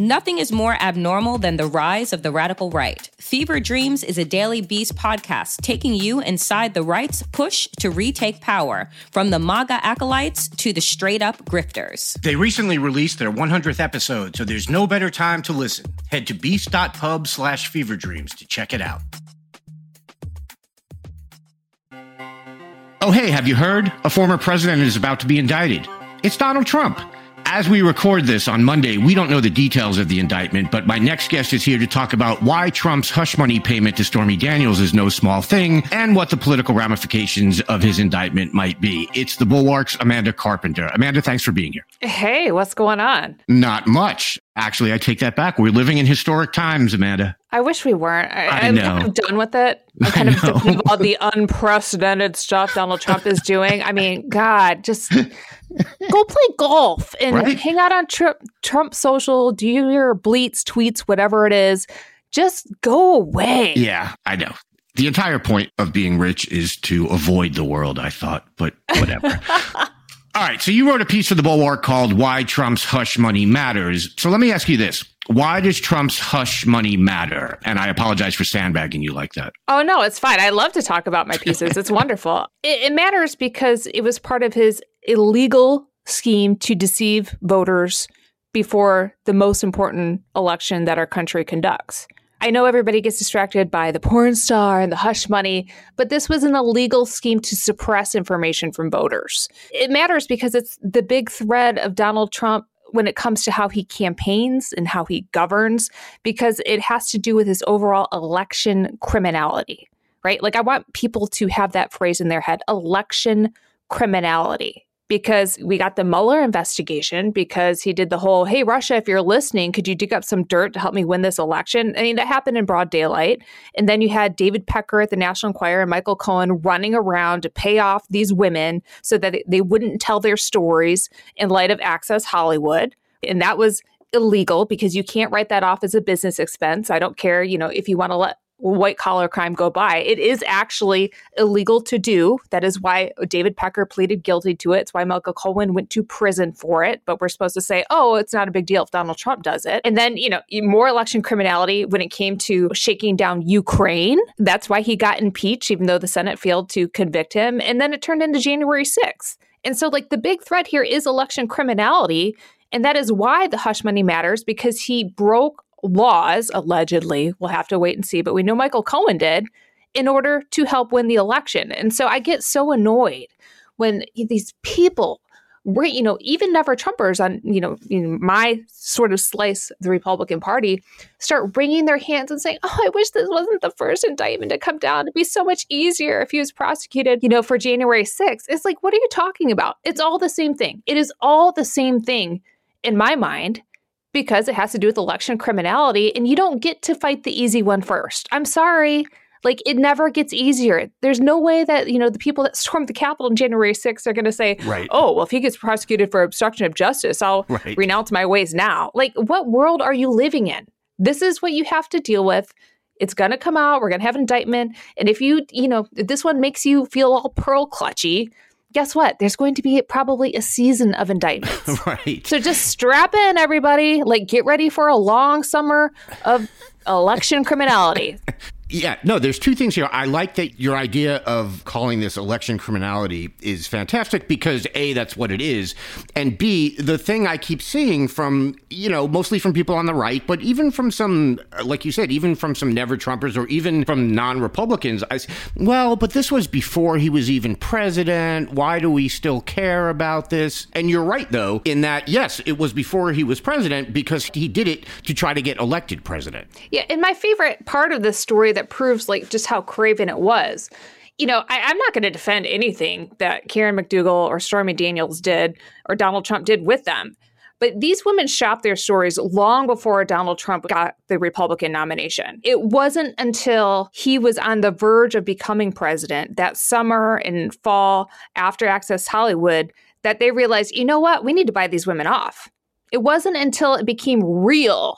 Nothing is more abnormal than the rise of the radical right. Fever Dreams is a Daily Beast podcast taking you inside the right's push to retake power, from the MAGA acolytes to the straight up grifters. They recently released their 100th episode, so there's no better time to listen. Head to beast.pub slash fever dreams to check it out. Oh, hey, have you heard? A former president is about to be indicted. It's Donald Trump. As we record this on Monday, we don't know the details of the indictment, but my next guest is here to talk about why Trump's hush money payment to Stormy Daniels is no small thing and what the political ramifications of his indictment might be. It's the Bulwark's Amanda Carpenter. Amanda, thanks for being here. Hey, what's going on? Not much. Actually, I take that back. We're living in historic times, Amanda. I wish we weren't. I, am kind of done with it. I'm kind of done with all the unprecedented stuff Donald Trump is doing. I mean, God, just go play golf and Right? hang out on Trump, Trump social, do your bleats, tweets, whatever it is. Just go away. Yeah, I know. The entire point of being rich is to avoid the world, I thought, but whatever. All right, so you wrote a piece for the Bulwark called Why Trump's Hush Money Matters. So let me ask you this. Why does Trump's hush money matter? And I apologize for sandbagging you like that. Oh no, it's fine. I love to talk about my pieces. It's wonderful. It, it matters because it was part of his illegal scheme to deceive voters before the most important election that our country conducts. I know everybody gets distracted by the porn star and the hush money, but this was an illegal scheme to suppress information from voters. It matters because it's the big thread of Donald Trump when it comes to how he campaigns and how he governs, because it has to do with his overall election criminality, right? Like, I want people to have that phrase in their head election criminality. Because we got the Mueller investigation, because he did the whole, hey, Russia, if you're listening, could you dig up some dirt to help me win this election? I mean, that happened in broad daylight. And then you had David Pecker at the National Enquirer and Michael Cohen running around to pay off these women so that they wouldn't tell their stories in light of Access Hollywood. And that was illegal because you can't write that off as a business expense. I don't care, you know, if you want to let white collar crime go by. It is actually illegal to do. That is why David Pecker pleaded guilty to it. It's why Michael Cohen went to prison for it. But we're supposed to say, oh, it's not a big deal if Donald Trump does it. And then, you know, more election criminality when it came to shaking down Ukraine. That's why he got impeached, even though the Senate failed to convict him. And then it turned into January 6th. And so, like, the big threat here is election criminality. And that is why the hush money matters because he broke laws, allegedly. We'll have to wait and see. But we know Michael Cohen did in order to help win the election. And so I get so annoyed when these people, you know, even never Trumpers on, you know, in my sort of slice the Republican Party start wringing their hands and saying, oh, I wish this wasn't the first indictment to come down. It'd be so much easier if he was prosecuted, you know, for January 6th. It's like, what are you talking about? It's all the same thing. It is all the same thing in my mind because it has to do with election criminality and you don't get to fight the easy one first. I'm sorry. Like it never gets easier. There's no way that, you know, the people that stormed the Capitol on January 6th are going to say, Right. oh, well, if he gets prosecuted for obstruction of justice, I'll Right. renounce my ways now. Like, what world are you living in? This is what you have to deal with. It's going to come out. We're going to have an indictment. And if you, you know, if this one makes you feel all pearl clutchy, guess what? There's going to be probably a season of indictments. right. So just strap in, everybody. Like, get ready for a long summer of election criminality. Yeah, no, there's two things here. I like that your idea of calling this election criminality is fantastic because A, that's what it is. And B, the thing I keep seeing from, you know, mostly from people on the right, but even from some, like you said, even from some never Trumpers or even from non Republicans, I well, but this was before he was even president. Why do we still care about this? And you're right, though, in that, yes, it was before he was president because he did it to try to get elected president. Yeah, and my favorite part of this story that proves like just how craven it was. You know, I, I'm not going to defend anything that Karen McDougal or Stormy Daniels did or Donald Trump did with them. But these women shopped their stories long before Donald Trump got the Republican nomination. It wasn't until he was on the verge of becoming president that summer and fall after Access Hollywood that they realized, you know what, we need to buy these women off. It wasn't until it became real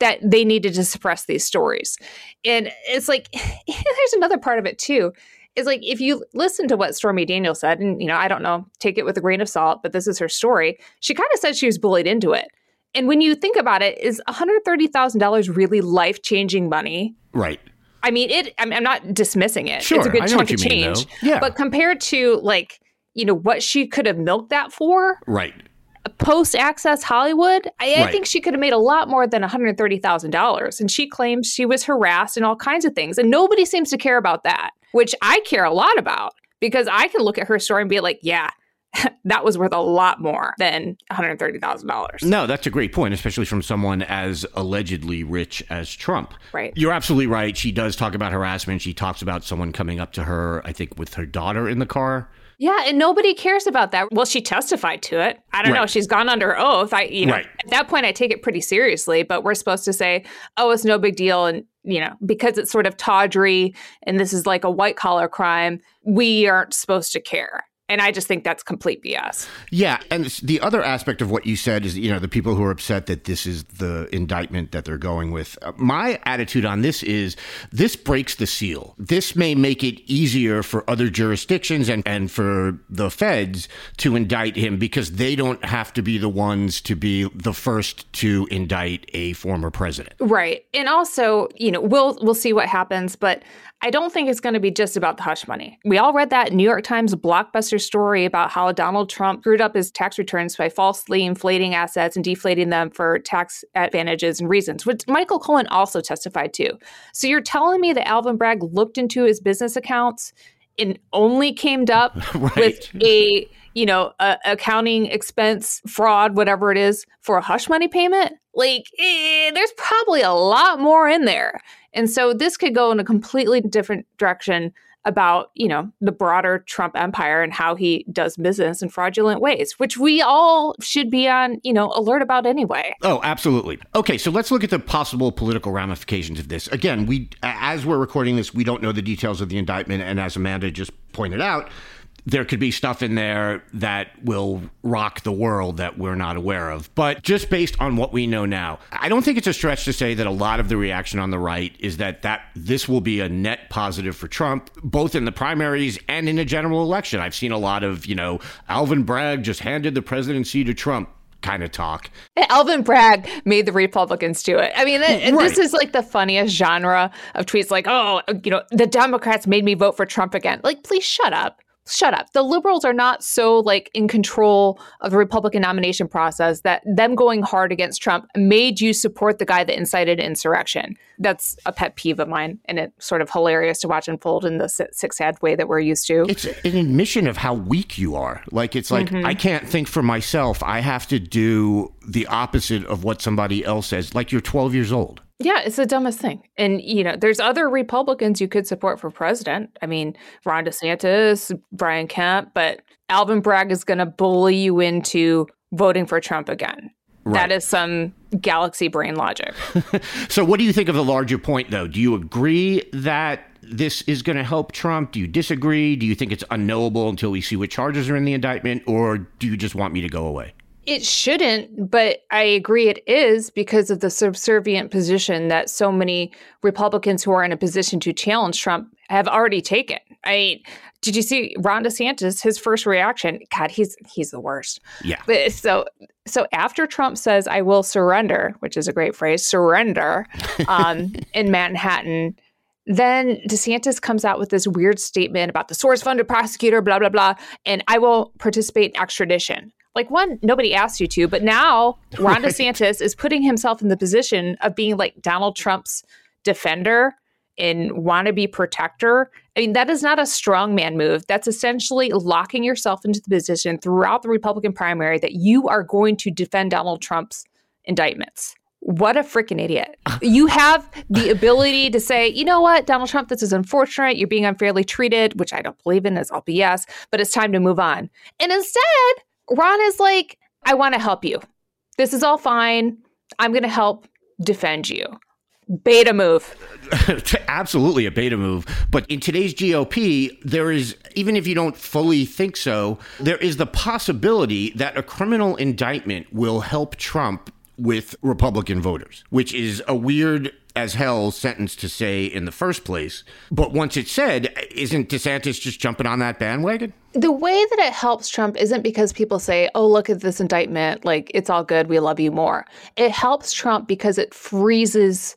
that they needed to suppress these stories. And it's like, there's another part of it too. Is like if you listen to what Stormy Daniels said, and you know, I don't know, take it with a grain of salt, but this is her story. She kind of said she was bullied into it. And when you think about it, is $130,000 really life changing money? Right. I mean, it. I'm, I'm not dismissing it. Sure, it's a good chunk of you mean, change. Yeah. But compared to like, you know, what she could have milked that for, Right. Post access Hollywood, I, I think she could have made a lot more than $130,000. And she claims she was harassed and all kinds of things. And nobody seems to care about that, which I care a lot about because I can look at her story and be like, yeah, that was worth a lot more than $130,000. No, that's a great point, especially from someone as allegedly rich as Trump. Right. You're absolutely right. She does talk about harassment. She talks about someone coming up to her, I think, with her daughter in the car. Yeah, and nobody cares about that. Well, she testified to it. I don't know. She's gone under oath. I, you know, Right. at that point, I take it pretty seriously. But we're supposed to say, "Oh, it's no big deal," and you know, because it's sort of tawdry and this is like a white collar crime, we aren't supposed to care. And I just think that's complete BS. Yeah, and the other aspect of what you said is, you know, the people who are upset that this is the indictment that they're going with. Uh, My attitude on this is this breaks the seal. This may make it easier for other jurisdictions and, and for the feds to indict him because they don't have to be the ones to be the first to indict a former president. Right. And also, you know, we'll we'll see what happens, but I don't think it's going to be just about the hush money. We all read that New York Times blockbuster story about how Donald Trump screwed up his tax returns by falsely inflating assets and deflating them for tax advantages and reasons, which Michael Cohen also testified to. So you're telling me that Alvin Bragg looked into his business accounts and only came up with a you know a accounting expense fraud whatever it is for a hush money payment like eh, there's probably a lot more in there and so this could go in a completely different direction about you know the broader trump empire and how he does business in fraudulent ways which we all should be on you know alert about anyway Oh, absolutely. Okay, so let's look at the possible political ramifications of this. Again, we as we're recording this, we don't know the details of the indictment and as Amanda just pointed out, there could be stuff in there that will rock the world that we're not aware of. But just based on what we know now, I don't think it's a stretch to say that a lot of the reaction on the right is that that this will be a net positive for Trump, both in the primaries and in a general election. I've seen a lot of, you know, Alvin Bragg just handed the presidency to Trump kind of talk. Alvin Bragg made the Republicans do it. I mean, Right. this is like the funniest genre of tweets like, oh, you know, the Democrats made me vote for Trump again. Like, please shut up. Shut up. The liberals are not so like in control of the Republican nomination process that them going hard against Trump made you support the guy that incited insurrection. That's a pet peeve of mine, and it's sort of hilarious to watch unfold in the six sad way that we're used to. It's an admission of how weak you are. Like it's like Mhm. I can't think for myself. I have to do the opposite of what somebody else says. Like you're 12 years old. Yeah, it's the dumbest thing. And, you know, there's other Republicans you could support for president. I mean, Ron DeSantis, Brian Kemp, but Alvin Bragg is going to bully you into voting for Trump again. That is some galaxy brain logic. So what do you think of the larger point though? Do you agree that this is going to help Trump? Do you disagree? Do you think it's unknowable until we see what charges are in the indictment? Or do you just want me to go away? It shouldn't, but I agree it is because of the subservient position that so many Republicans who are in a position to challenge Trump have already taken. I did you see Ron DeSantis? His first reaction, God, he's he's the worst. Yeah. But so so after Trump says, "I will surrender," which is a great phrase, surrender, um, in Manhattan. Then DeSantis comes out with this weird statement about the Soros funded prosecutor, blah, blah, blah, and I will participate in extradition. Like, one, nobody asked you to, but now Ron DeSantis is putting himself in the position of being like Donald Trump's defender and wannabe protector. I mean, that is not a strongman move. That's essentially locking yourself into the position throughout the Republican primary that you are going to defend Donald Trump's indictments. What a freaking idiot. You have the ability to say, you know what, Donald Trump, this is unfortunate. You're being unfairly treated, which I don't believe in, as all BS, but it's time to move on. And instead, Ron is like, I want to help you. This is all fine. I'm going to help defend you. Beta move. Absolutely a beta move. But in today's GOP, there is, even if you don't fully think so, there is the possibility that a criminal indictment will help Trump with Republican voters, which is a weird as hell sentence to say in the first place. But once it's said, isn't DeSantis just jumping on that bandwagon? The way that it helps Trump isn't because people say, oh, look at this indictment, like it's all good, we love you more. It helps Trump because it freezes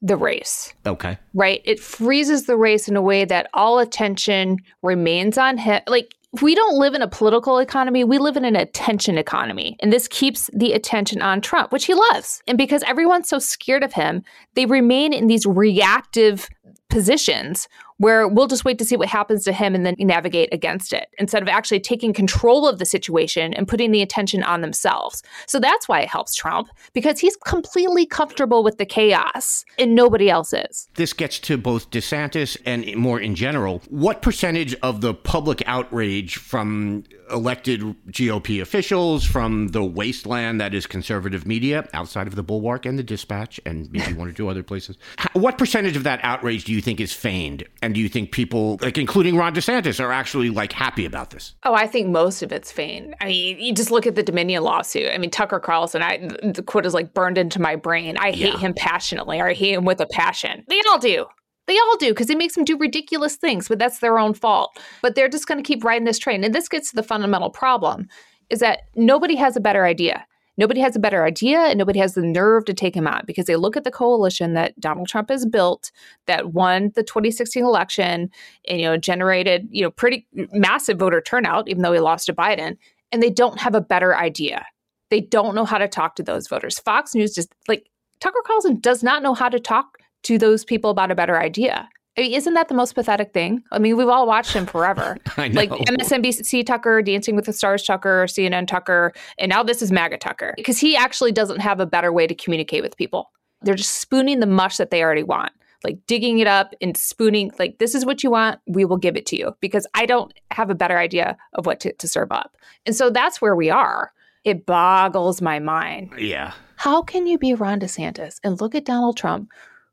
the race. Okay. Right? It freezes the race in a way that all attention remains on him. Like, we don't live in a political economy. We live in an attention economy. And this keeps the attention on Trump, which he loves. And because everyone's so scared of him, they remain in these reactive positions where we'll just wait to see what happens to him and then navigate against it instead of actually taking control of the situation and putting the attention on themselves. So that's why it helps Trump because he's completely comfortable with the chaos and nobody else is. This gets to both DeSantis and more in general. What percentage of the public outrage from elected GOP officials, from the wasteland that is conservative media outside of the Bulwark and the Dispatch and maybe one or two other places, what percentage of that outrage do you think is feigned? And do you think people, like including Ron DeSantis, are actually like happy about this? Oh, I think most of it's feigned. I mean, you just look at the Dominion lawsuit. I mean, Tucker Carlson, I, the quote is like burned into my brain. I hate yeah. him passionately, or I hate him with a passion. They all do. They all do because it makes them do ridiculous things, but that's their own fault. But they're just going to keep riding this train. And this gets to the fundamental problem is that nobody has a better idea. Nobody has a better idea and nobody has the nerve to take him out because they look at the coalition that Donald Trump has built that won the 2016 election and you know generated, you know, pretty massive voter turnout even though he lost to Biden and they don't have a better idea. They don't know how to talk to those voters. Fox News just like Tucker Carlson does not know how to talk to those people about a better idea. I mean, isn't that the most pathetic thing? I mean, we've all watched him forever. I know. Like MSNBC Tucker, Dancing with the Stars Tucker, CNN Tucker, and now this is MAGA Tucker. Because he actually doesn't have a better way to communicate with people. They're just spooning the mush that they already want, like digging it up and spooning, like, this is what you want, we will give it to you. Because I don't have a better idea of what to, to serve up. And so that's where we are. It boggles my mind. Yeah. How can you be Ron DeSantis and look at Donald Trump,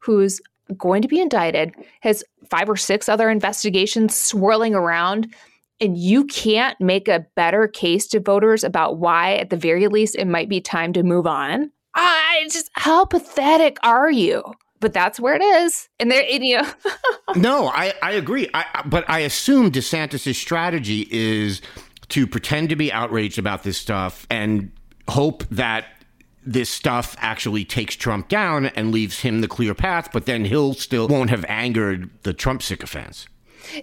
who's going to be indicted, has five or six other investigations swirling around, and you can't make a better case to voters about why, at the very least, it might be time to move on. I just, how pathetic are you? But that's where it is, and there, you no, I I agree. I, but I assume DeSantis' strategy is to pretend to be outraged about this stuff and hope that this stuff actually takes Trump down and leaves him the clear path, but then he'll still won't have angered the Trump sycophants.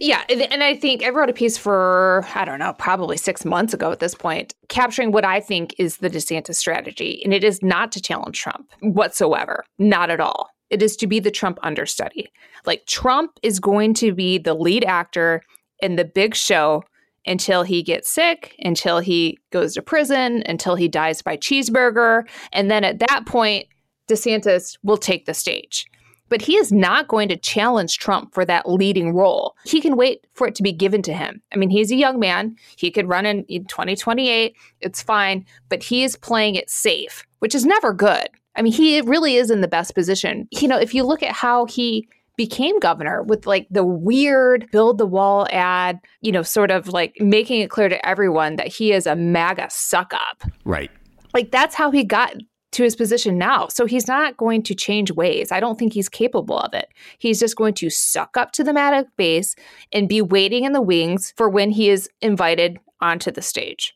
Yeah, and I think I wrote a piece for I don't know, probably 6 months ago at this point, capturing what I think is the DeSantis strategy, and it is not to challenge Trump whatsoever, not at all. It is to be the Trump understudy. Like Trump is going to be the lead actor in the big show until he gets sick, until he goes to prison, until he dies by cheeseburger. And then at that point, DeSantis will take the stage. But he is not going to challenge Trump for that leading role. He can wait for it to be given to him. I mean, he's a young man. He could run in, in 2028. It's fine. But he is playing it safe, which is never good. I mean, he really is in the best position. You know, if you look at how he became governor with like the weird build the wall ad, you know, sort of like making it clear to everyone that he is a MAGA suck up. Right. Like that's how he got to his position now. So he's not going to change ways. I don't think he's capable of it. He's just going to suck up to the MAGA base and be waiting in the wings for when he is invited onto the stage.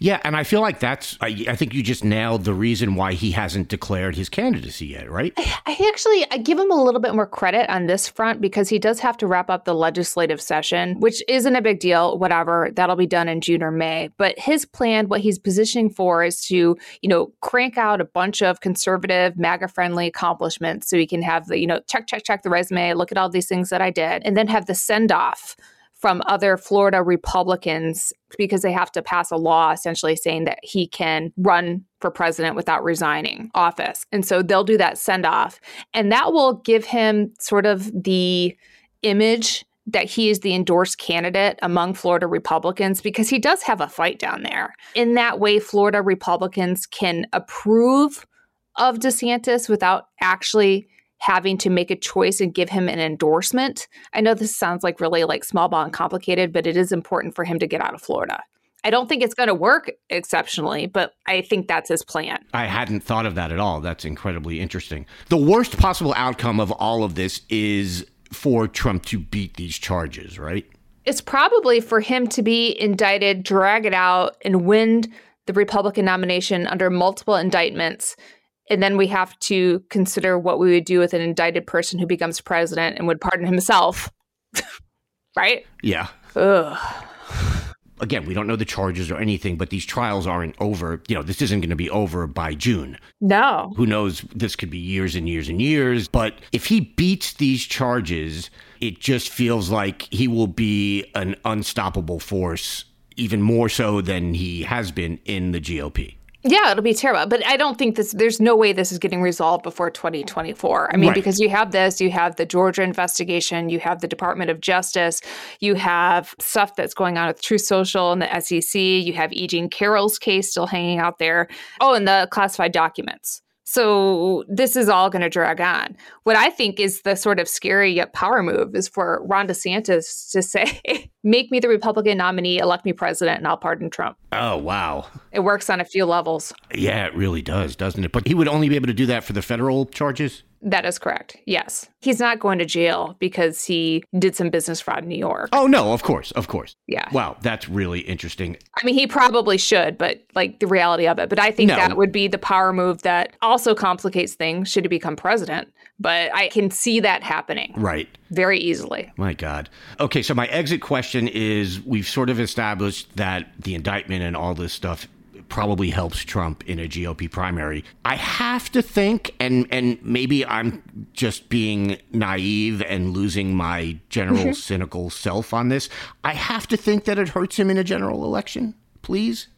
Yeah, and I feel like that's, I, I, think you just nailed the reason why he hasn't declared his candidacy yet, right? I, I, actually, I give him a little bit more credit on this front because he does have to wrap up the legislative session, which isn't a big deal, whatever. That'll be done in June or May. But his plan, what he's positioning for is to, you know, crank out a bunch of conservative, MAGA friendly accomplishments so he can have the, you know, check, check, check the resume, look at all these things that I did, and then have the send off from other Florida Republicans because they have to pass a law essentially saying that he can run for president without resigning office. And so they'll do that send off. And that will give him sort of the image that he is the endorsed candidate among Florida Republicans because he does have a fight down there. In that way, Florida Republicans can approve of DeSantis without actually having to make a choice and give him an endorsement. I know this sounds like really like small ball and complicated, but it is important for him to get out of Florida. I don't think it's going to work exceptionally, but I think that's his plan. I hadn't thought of that at all. That's incredibly interesting. The worst possible outcome of all of this is for Trump to beat these charges, right? It's probably for him to be indicted, drag it out, and win the Republican nomination under multiple indictments and then we have to consider what we would do with an indicted person who becomes president and would pardon himself. right? Yeah. Ugh. Again, we don't know the charges or anything, but these trials aren't over. You know, this isn't going to be over by June. No. Who knows? This could be years and years and years. But if he beats these charges, it just feels like he will be an unstoppable force, even more so than he has been in the GOP. Yeah, it'll be terrible. But I don't think this, there's no way this is getting resolved before 2024. I mean, right. because you have this, you have the Georgia investigation, you have the Department of Justice, you have stuff that's going on with Truth Social and the SEC, you have E. Jean Carroll's case still hanging out there. Oh, and the classified documents. So this is all going to drag on. What I think is the sort of scary yet power move is for Ron DeSantis to say, make me the Republican nominee, elect me president, and I'll pardon Trump. Oh, wow. It works on a few levels. Yeah, it really does, doesn't it? But he would only be able to do that for the federal charges? That is correct. Yes. He's not going to jail because he did some business fraud in New York. Oh, no, of course. Of course. Yeah. Wow. That's really interesting. I mean, he probably should, but like the reality of it. But I think no. that would be the power move that also complicates things should he become president. But I can see that happening. Right. Very easily. My God. Okay. So my exit question is we've sort of established that the indictment and all this stuff probably helps Trump in a GOP primary. I have to think, and and maybe I'm just being naive and losing my general mm-hmm. cynical self on this. I have to think that it hurts him in a general election. Please.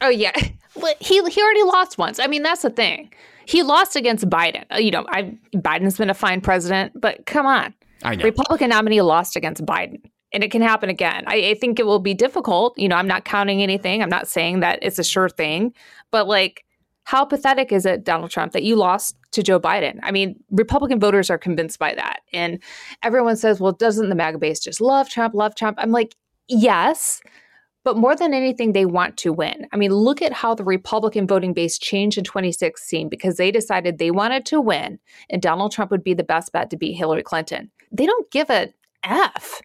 Oh yeah, he he already lost once. I mean, that's the thing. He lost against Biden. Uh, you know, I, Biden's been a fine president, but come on. I know. Republican nominee lost against Biden and it can happen again. I, I, think it will be difficult. You know, I'm not counting anything. I'm not saying that it's a sure thing, but like, how pathetic is it, Donald Trump, that you lost to Joe Biden? I mean, Republican voters are convinced by that. And everyone says, well, doesn't the MAGA base just love Trump, love Trump? I'm like, yes. But more than anything, they want to win. I mean, look at how the Republican voting base changed in 2016 because they decided they wanted to win and Donald Trump would be the best bet to beat Hillary Clinton. They don't give a F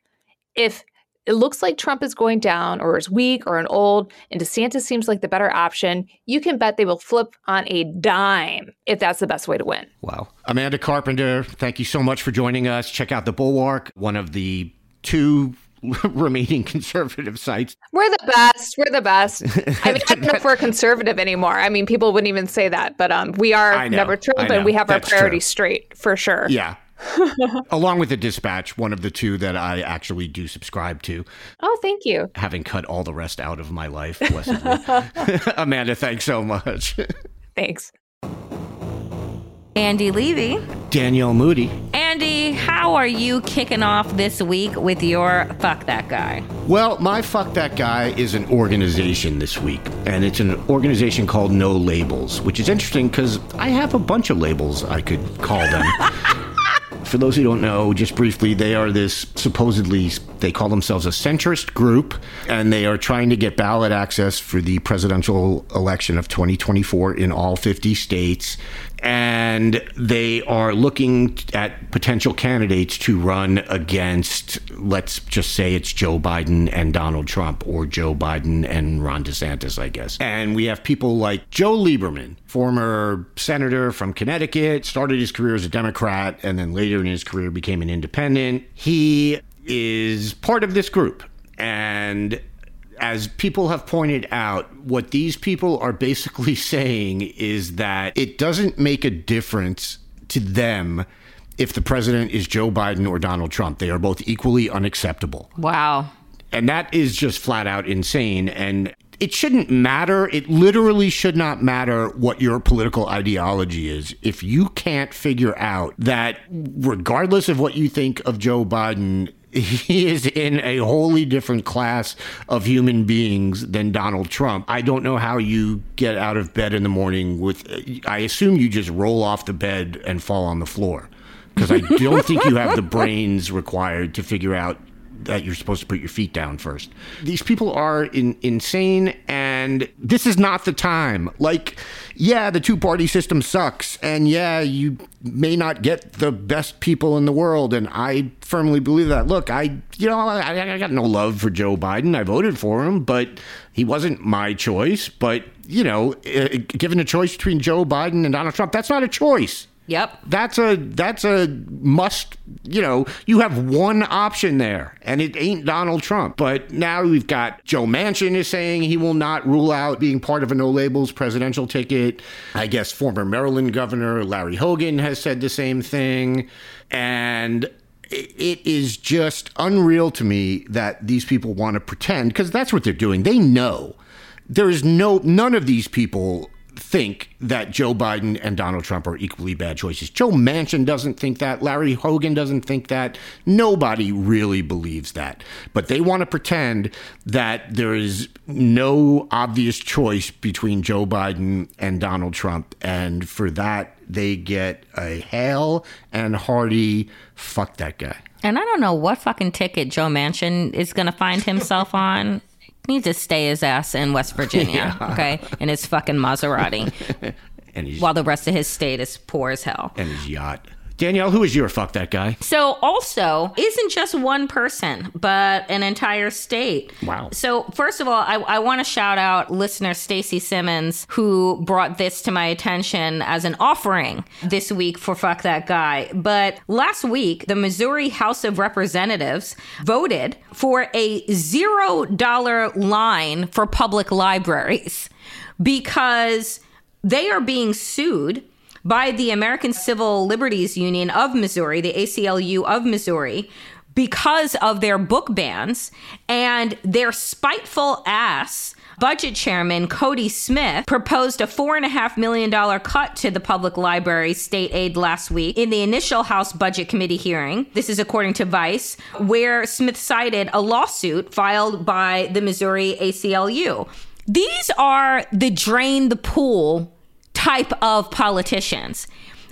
if it looks like Trump is going down or is weak or an old and DeSantis seems like the better option, you can bet they will flip on a dime if that's the best way to win. Wow. Amanda Carpenter, thank you so much for joining us. Check out The Bulwark, one of the two remaining conservative sites. We're the best. We're the best. I mean, I don't know if we're conservative anymore. I mean, people wouldn't even say that, but um, we are never Trump, and we have our priorities straight for sure. Yeah, Along with the dispatch, one of the two that I actually do subscribe to. Oh, thank you. Having cut all the rest out of my life, Amanda, thanks so much. Thanks. Andy Levy. Danielle Moodie. Andy, how are you kicking off this week with your fuck that guy? Well, my fuck that guy is an organization this week, and it's an organization called No Labels, which is interesting because I have a bunch of labels I could call them. For those who don't know, just briefly, they are this supposedly, they call themselves a centrist group, and they are trying to get ballot access for the presidential election of 2024 in all 50 states and they are looking at potential candidates to run against, let's just say it's Joe Biden and Donald Trump, or Joe Biden and Ron DeSantis, I guess. And we have people like Joe Lieberman, former senator from Connecticut, started his career as a Democrat, and then later in his career became an independent. He is part of this group. And as people have pointed out, what these people are basically saying is that it doesn't make a difference to them if the president is Joe Biden or Donald Trump. They are both equally unacceptable. Wow. And that is just flat out insane. And it shouldn't matter. It literally should not matter what your political ideology is. If you can't figure out that, regardless of what you think of Joe Biden, he is in a wholly different class of human beings than Donald Trump. I don't know how you get out of bed in the morning with, I assume you just roll off the bed and fall on the floor because I don't think you have the brains required to figure out that you're supposed to put your feet down first. These people are in, insane, and this is not the time. Like, yeah, the two party system sucks, and yeah, you may not get the best people in the world, and I firmly believe that. Look, I, you know, I, I got no love for Joe Biden. I voted for him, but he wasn't my choice. But, you know, uh, given a choice between Joe Biden and Donald Trump, that's not a choice. Yep. That's a that's a must, you know, you have one option there and it ain't Donald Trump. But now we've got Joe Manchin is saying he will not rule out being part of a no labels presidential ticket. I guess former Maryland governor Larry Hogan has said the same thing and it is just unreal to me that these people want to pretend because that's what they're doing. They know there is no none of these people think that Joe Biden and Donald Trump are equally bad choices. Joe Manchin doesn't think that. Larry Hogan doesn't think that. Nobody really believes that. But they want to pretend that there is no obvious choice between Joe Biden and Donald Trump. And for that, they get a hail and hearty fuck that guy. And I don't know what fucking ticket Joe Manchin is going to find himself on needs to stay his ass in West Virginia, yeah. okay, in his fucking Maserati, and while the rest of his state is poor as hell. And his yacht. Danielle, who is your fuck that guy? So, also, isn't just one person, but an entire state. Wow. So, first of all, I, I want to shout out listener Stacy Simmons, who brought this to my attention as an offering this week for fuck that guy. But last week, the Missouri House of Representatives voted for a zero dollar line for public libraries because they are being sued by the American Civil Liberties Union of Missouri, the ACLU of Missouri, because of their book bans and their spiteful ass. Budget Chairman Cody Smith proposed a $4.5 million cut to the public library state aid last week in the initial House Budget Committee hearing. This is according to Vice, where Smith cited a lawsuit filed by the Missouri ACLU. These are the drain the pool type of politicians.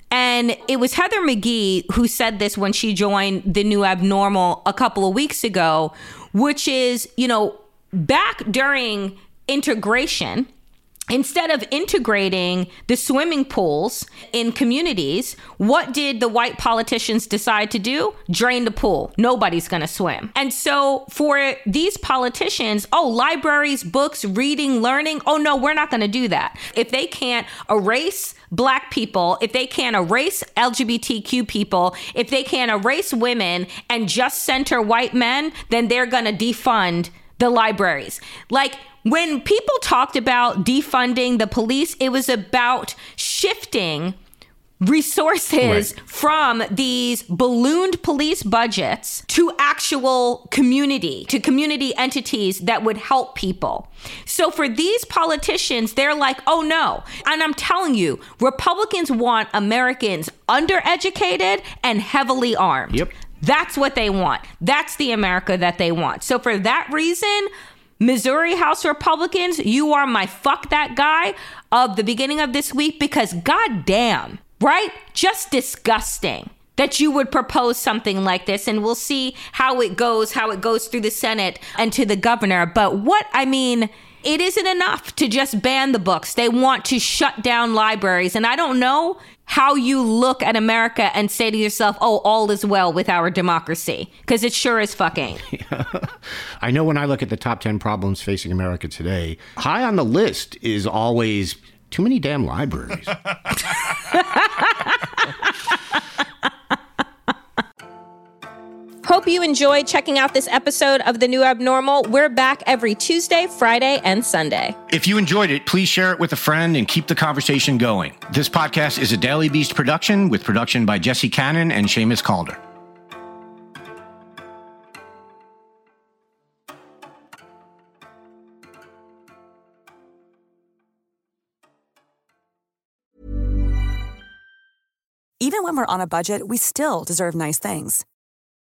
And it was Heather McGhee who said this when she joined the new abnormal a couple of weeks ago, which is, you know, back during integration, instead of integrating the swimming pools in communities, what did the white politicians decide to do? Drain the pool. Nobody's going to swim. And so for these politicians, oh, libraries, books, reading, learning, oh, no, we're not going to do that. If they can't erase black people, if they can't erase LGBTQ people, if they can't erase women and just center white men, then they're going to defund the libraries. Like, when people talked about defunding the police, it was about shifting resources right. from these ballooned police budgets to actual community, to community entities that would help people. So for these politicians, they're like, oh no. And I'm telling you, Republicans want Americans undereducated and heavily armed. Yep. That's what they want. That's the America that they want. So for that reason, Missouri House Republicans, you are my fuck that guy of the beginning of this week because goddamn, right? Just disgusting. that you would propose something like this and we'll see how it goes how it goes through the senate and to the governor but what i mean it isn't enough to just ban the books. They want to shut down libraries. And i don't know how you look at america and say to yourself oh all is well with our democracy because it sure is fucking I know when I look at the top 10 problems facing America today, high on the list is always too many damn libraries. Hope you enjoyed checking out this episode of The New Abnormal. We're back every Tuesday, Friday, and Sunday. If you enjoyed it, please share it with a friend and keep the conversation going. This podcast is a Daily Beast production with production by Jesse Cannon and Seamus Calder. Even when we're on a budget, we still deserve nice things.